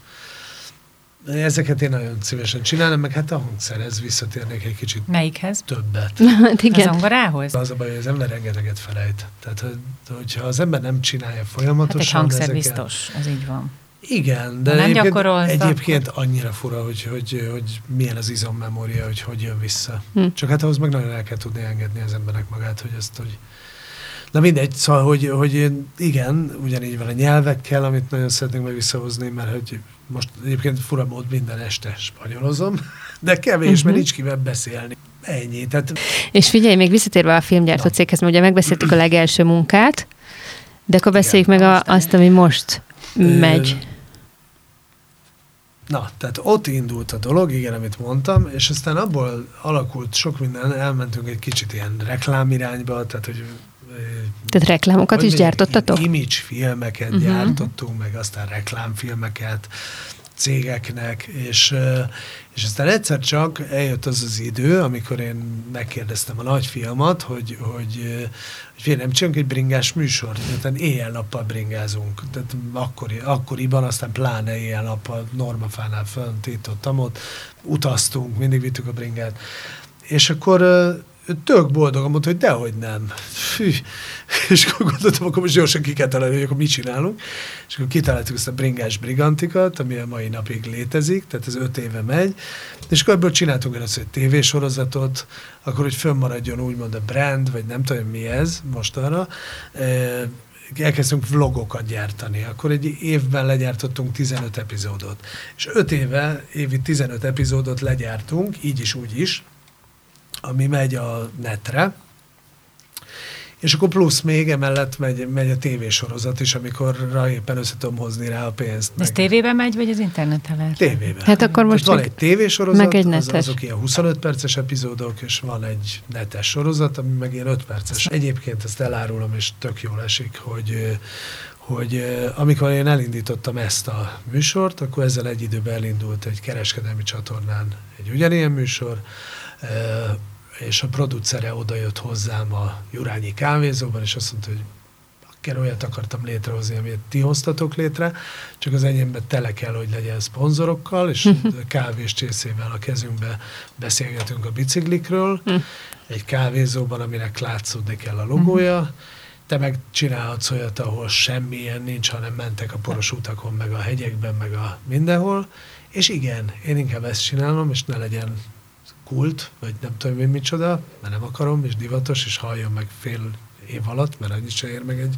Ezeket én nagyon szívesen csinálom, meg hát a hangszerhez visszatérnék egy kicsit. Melyikhez? Többet. hát igen. A zongorához? Az a baj, hogy az ember rengeteget felejt. Tehát, hogyha az ember nem csinálja folyamatosan... Hát egy hangszer ezeket, biztos, az így van. Igen, de nem egyébként, egyébként annyira fura, hogy, hogy, hogy milyen az izommemória, hogy hogy jön vissza. Hm. Csak hát ahhoz meg nagyon el kell tudni engedni az embernek magát, hogy ezt, hogy Na mindegy, szóval, hogy, hogy igen, ugyanígy van a nyelvekkel, amit nagyon szeretnénk meg visszahozni, mert hogy most egyébként fura mód minden este spanyolozom, de kevés, uh-huh. mert mhm. nincs kivel beszélni. Ennyi. Tehát... És figyelj, még visszatérve a filmgyártó céghez, mert ugye megbeszéltük a legelső munkát, de akkor beszéljük igen, meg a, azt, ami most megy. Na, tehát ott indult a dolog, igen, amit mondtam, és aztán abból alakult sok minden, elmentünk egy kicsit ilyen reklámirányba, tehát hogy tehát reklámokat is gyártottatok? Image filmeket uh-huh. gyártottunk, meg aztán reklámfilmeket cégeknek, és, és aztán egyszer csak eljött az az idő, amikor én megkérdeztem a nagyfiamat, hogy, hogy, hogy nem csinálunk egy bringás műsort, tehát éjjel-nappal bringázunk. Tehát akkori, akkoriban, aztán pláne éjjel-nappal Normafánál fönt, itt ott, ott utaztunk, mindig vittük a bringát. És akkor tök boldog, mondta, hogy dehogy nem. Fű. És akkor gondoltam, akkor most gyorsan ki hogy akkor mit csinálunk. És akkor kitaláltuk ezt a bringás brigantikat, ami a mai napig létezik, tehát ez öt éve megy. És akkor ebből csináltunk ezt egy tévésorozatot, akkor hogy fönnmaradjon úgymond a brand, vagy nem tudom mi ez mostanra. Elkezdtünk vlogokat gyártani. Akkor egy évben legyártottunk 15 epizódot. És öt éve, évi 15 epizódot legyártunk, így is, úgy is ami megy a netre, és akkor plusz még emellett megy, megy a tévésorozat is, amikor rá éppen össze tudom hozni rá a pénzt. Ez meg. tévében megy, vagy az interneten lehet? Tévében. Hát akkor most van egy tévésorozat, meg egy netes. Az, azok ilyen 25 perces epizódok, és van egy netes sorozat, ami meg ilyen 5 perces. Egyébként ezt elárulom, és tök jól esik, hogy hogy amikor én elindítottam ezt a műsort, akkor ezzel egy időben elindult egy kereskedelmi csatornán egy ugyanilyen műsor, és a producere odajött hozzám a Jurányi kávézóban, és azt mondta, hogy kell olyat akartam létrehozni, amit ti hoztatok létre, csak az enyémben tele kell, hogy legyen szponzorokkal, és kávés csészével a kezünkbe beszélgetünk a biciklikről, hm. egy kávézóban, aminek látszódni kell a logója, te meg csinálhatsz olyat, ahol semmilyen nincs, hanem mentek a poros utakon, meg a hegyekben, meg a mindenhol, és igen, én inkább ezt csinálom, és ne legyen kult, vagy nem tudom én micsoda, mert nem akarom, és divatos, és halljon meg fél év alatt, mert annyit se ér meg egy,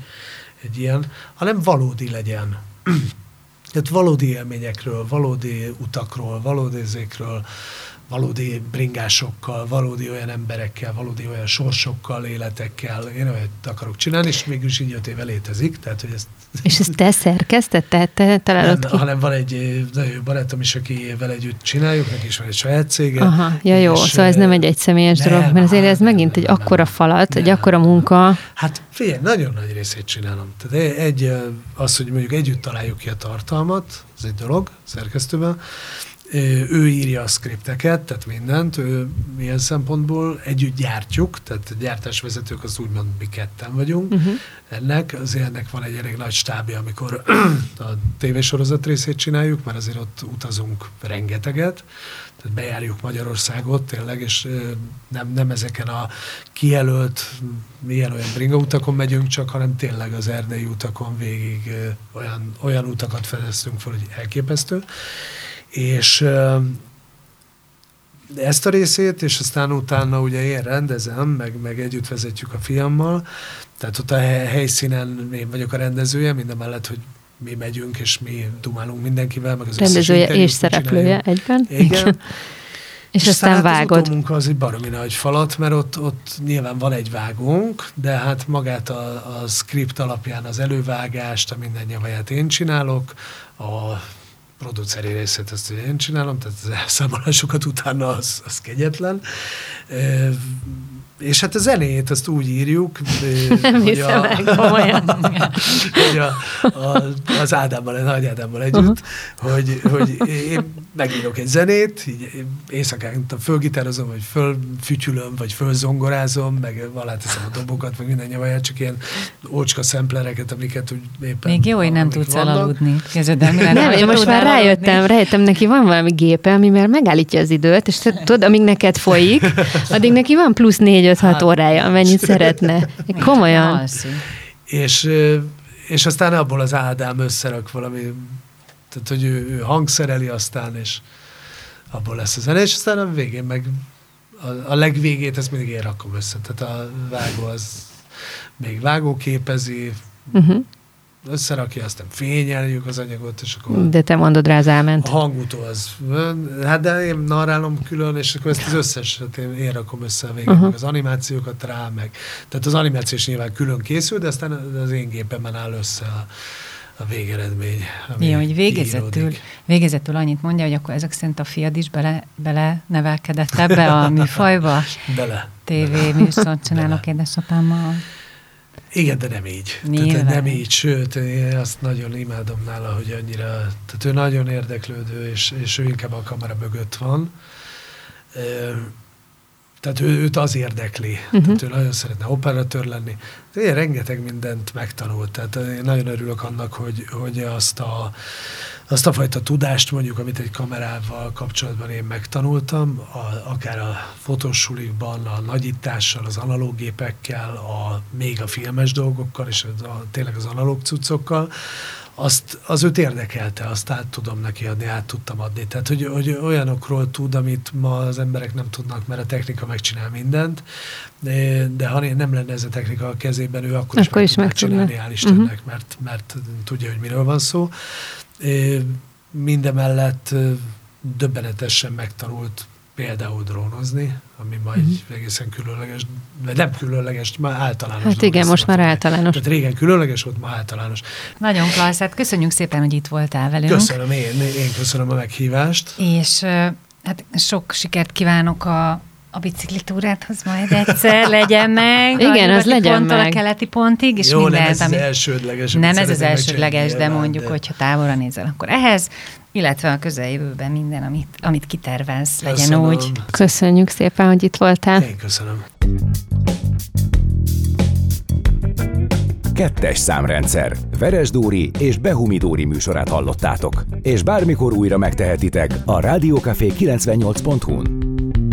egy ilyen, hanem valódi legyen. Tehát valódi élményekről, valódi utakról, valódi zékről, valódi bringásokkal, valódi olyan emberekkel, valódi olyan sorsokkal, életekkel. Én olyat akarok csinálni, és mégis így öt éve létezik. Tehát, hogy ezt és ezt te szerkeszted? Tehát te találod nem, ki? hanem van egy nagyon jó barátom is, aki vele együtt csináljuk, neki is van egy saját cége. Aha, ja jó, és, szóval ez nem egy egyszemélyes nem, dolog, mert azért ez nem, megint egy nem, akkora falat, nem, egy akkora munka. Hát figyelj, nagyon nagy részét csinálom. Tehát egy, az, hogy mondjuk együtt találjuk ki a tartalmat, ez egy dolog szerkesztőben, ő írja a skripteket, tehát mindent, ő milyen szempontból együtt gyártjuk, tehát gyártásvezetők az úgymond mi ketten vagyunk. Uh-huh. Ennek azért ennek van egy elég nagy stábja, amikor a tévésorozat részét csináljuk, mert azért ott utazunk rengeteget, tehát bejárjuk Magyarországot tényleg, és nem, nem ezeken a kijelölt, milyen olyan bringa utakon megyünk csak, hanem tényleg az erdei utakon végig olyan, olyan utakat fedeztünk fel, hogy elképesztő és ezt a részét, és aztán utána ugye én rendezem, meg, meg együtt vezetjük a fiammal, tehát ott a helyszínen én vagyok a rendezője, minden mellett, hogy mi megyünk, és mi dumálunk mindenkivel, meg az Rendezője és szereplője egyben. Igen. És, és aztán vágod. Az munka az egy baromi nagy falat, mert ott, ott nyilván van egy vágónk, de hát magát a, a script alapján az elővágást, a minden nyavaját én csinálok, a produceri részét ezt én csinálom, tehát az elszámolásokat utána az, az kegyetlen. És hát a zenét azt úgy írjuk, Nem hogy, a, hogy a, a, az Ádámmal, a Nagy Ádámmal együtt, uh-huh. hogy, hogy én megírok egy zenét, így éjszakánta fölgitározom, vagy fölfütyülöm, vagy fölzongorázom, meg teszem a dobokat, meg minden nyavaját, csak ilyen ócska szemplereket, amiket úgy éppen... Még jó, hogy nem tudsz vannak. elaludni. Kezdődem, nem, én most már rájöttem, rájöttem, neki van valami gépe, ami már megállítja az időt, és tudod, amíg neked folyik, addig neki van plusz négy 4-5-6 hát, órája, amennyit szeretne. Komolyan. És, és aztán abból az Ádám összerak valami, tehát hogy ő, ő hangszereli aztán, és abból lesz a zene, és aztán a végén meg a, a legvégét ezt mindig én rakom össze. Tehát a vágó az még vágóképezi, uh-huh összerakja, aztán fényeljük az anyagot, és akkor... De te mondod rá az elment. A hangutó az... Hát de én narrálom külön, és akkor ezt az összeset én, én rakom össze a végén, uh-huh. meg az animációkat rá, meg... Tehát az animáció is nyilván külön készül, de aztán az én gépemen áll össze a, a végeredmény. Jó, hogy végezetül, végezetül annyit mondja, hogy akkor ezek szerint a fiad is bele, bele nevelkedett ebbe a műfajba? Bele. TV műsort csinálok édesapámmal. Igen, de nem így. Tehát nem így, sőt, én azt nagyon imádom nála, hogy annyira, tehát ő nagyon érdeklődő, és, és ő inkább a kamera mögött van. Tehát ő, őt az érdekli. Uh-huh. Tehát ő nagyon szeretne operatőr lenni. Én rengeteg mindent megtanult. Tehát én nagyon örülök annak, hogy, hogy azt a azt a fajta tudást mondjuk, amit egy kamerával kapcsolatban én megtanultam, a, akár a fotósulikban, a nagyítással, az analóg gépekkel, a, még a filmes dolgokkal, és a, a, tényleg az analóg cuccokkal, azt, az őt érdekelte, azt át tudom neki adni, át tudtam adni. Tehát, hogy, hogy olyanokról tud, amit ma az emberek nem tudnak, mert a technika megcsinál mindent, de, ha nem lenne ez a technika a kezében, ő akkor, akkor is meg tudná csinálni, hál' Istennek, uh-huh. mert, mert tudja, hogy miről van szó. Mindemellett döbbenetesen megtanult például drónozni, ami ma egy uh-huh. egészen különleges, vagy nem különleges, már általános. Hát igen, most már általános. Tehát régen különleges volt, ma általános. Nagyon klassz, hát köszönjük szépen, hogy itt voltál velünk. Köszönöm, én, én köszönöm a meghívást. És hát sok sikert kívánok a a biciklitúráthoz majd egyszer legyen meg. Igen, az legyen meg. a keleti pontig, és Jó, mindent, nem ez ami... az elsődleges. Nem ez az elsődleges, de mondjuk, de... hogyha távolra nézel, akkor ehhez, illetve a közeljövőben minden, amit, amit kitervelsz, legyen úgy. Köszönjük szépen, hogy itt voltál. Én köszönöm. Kettes számrendszer. Veres Dóri és Behumi Dóri műsorát hallottátok. És bármikor újra megtehetitek a Rádiókafé 98.hu-n.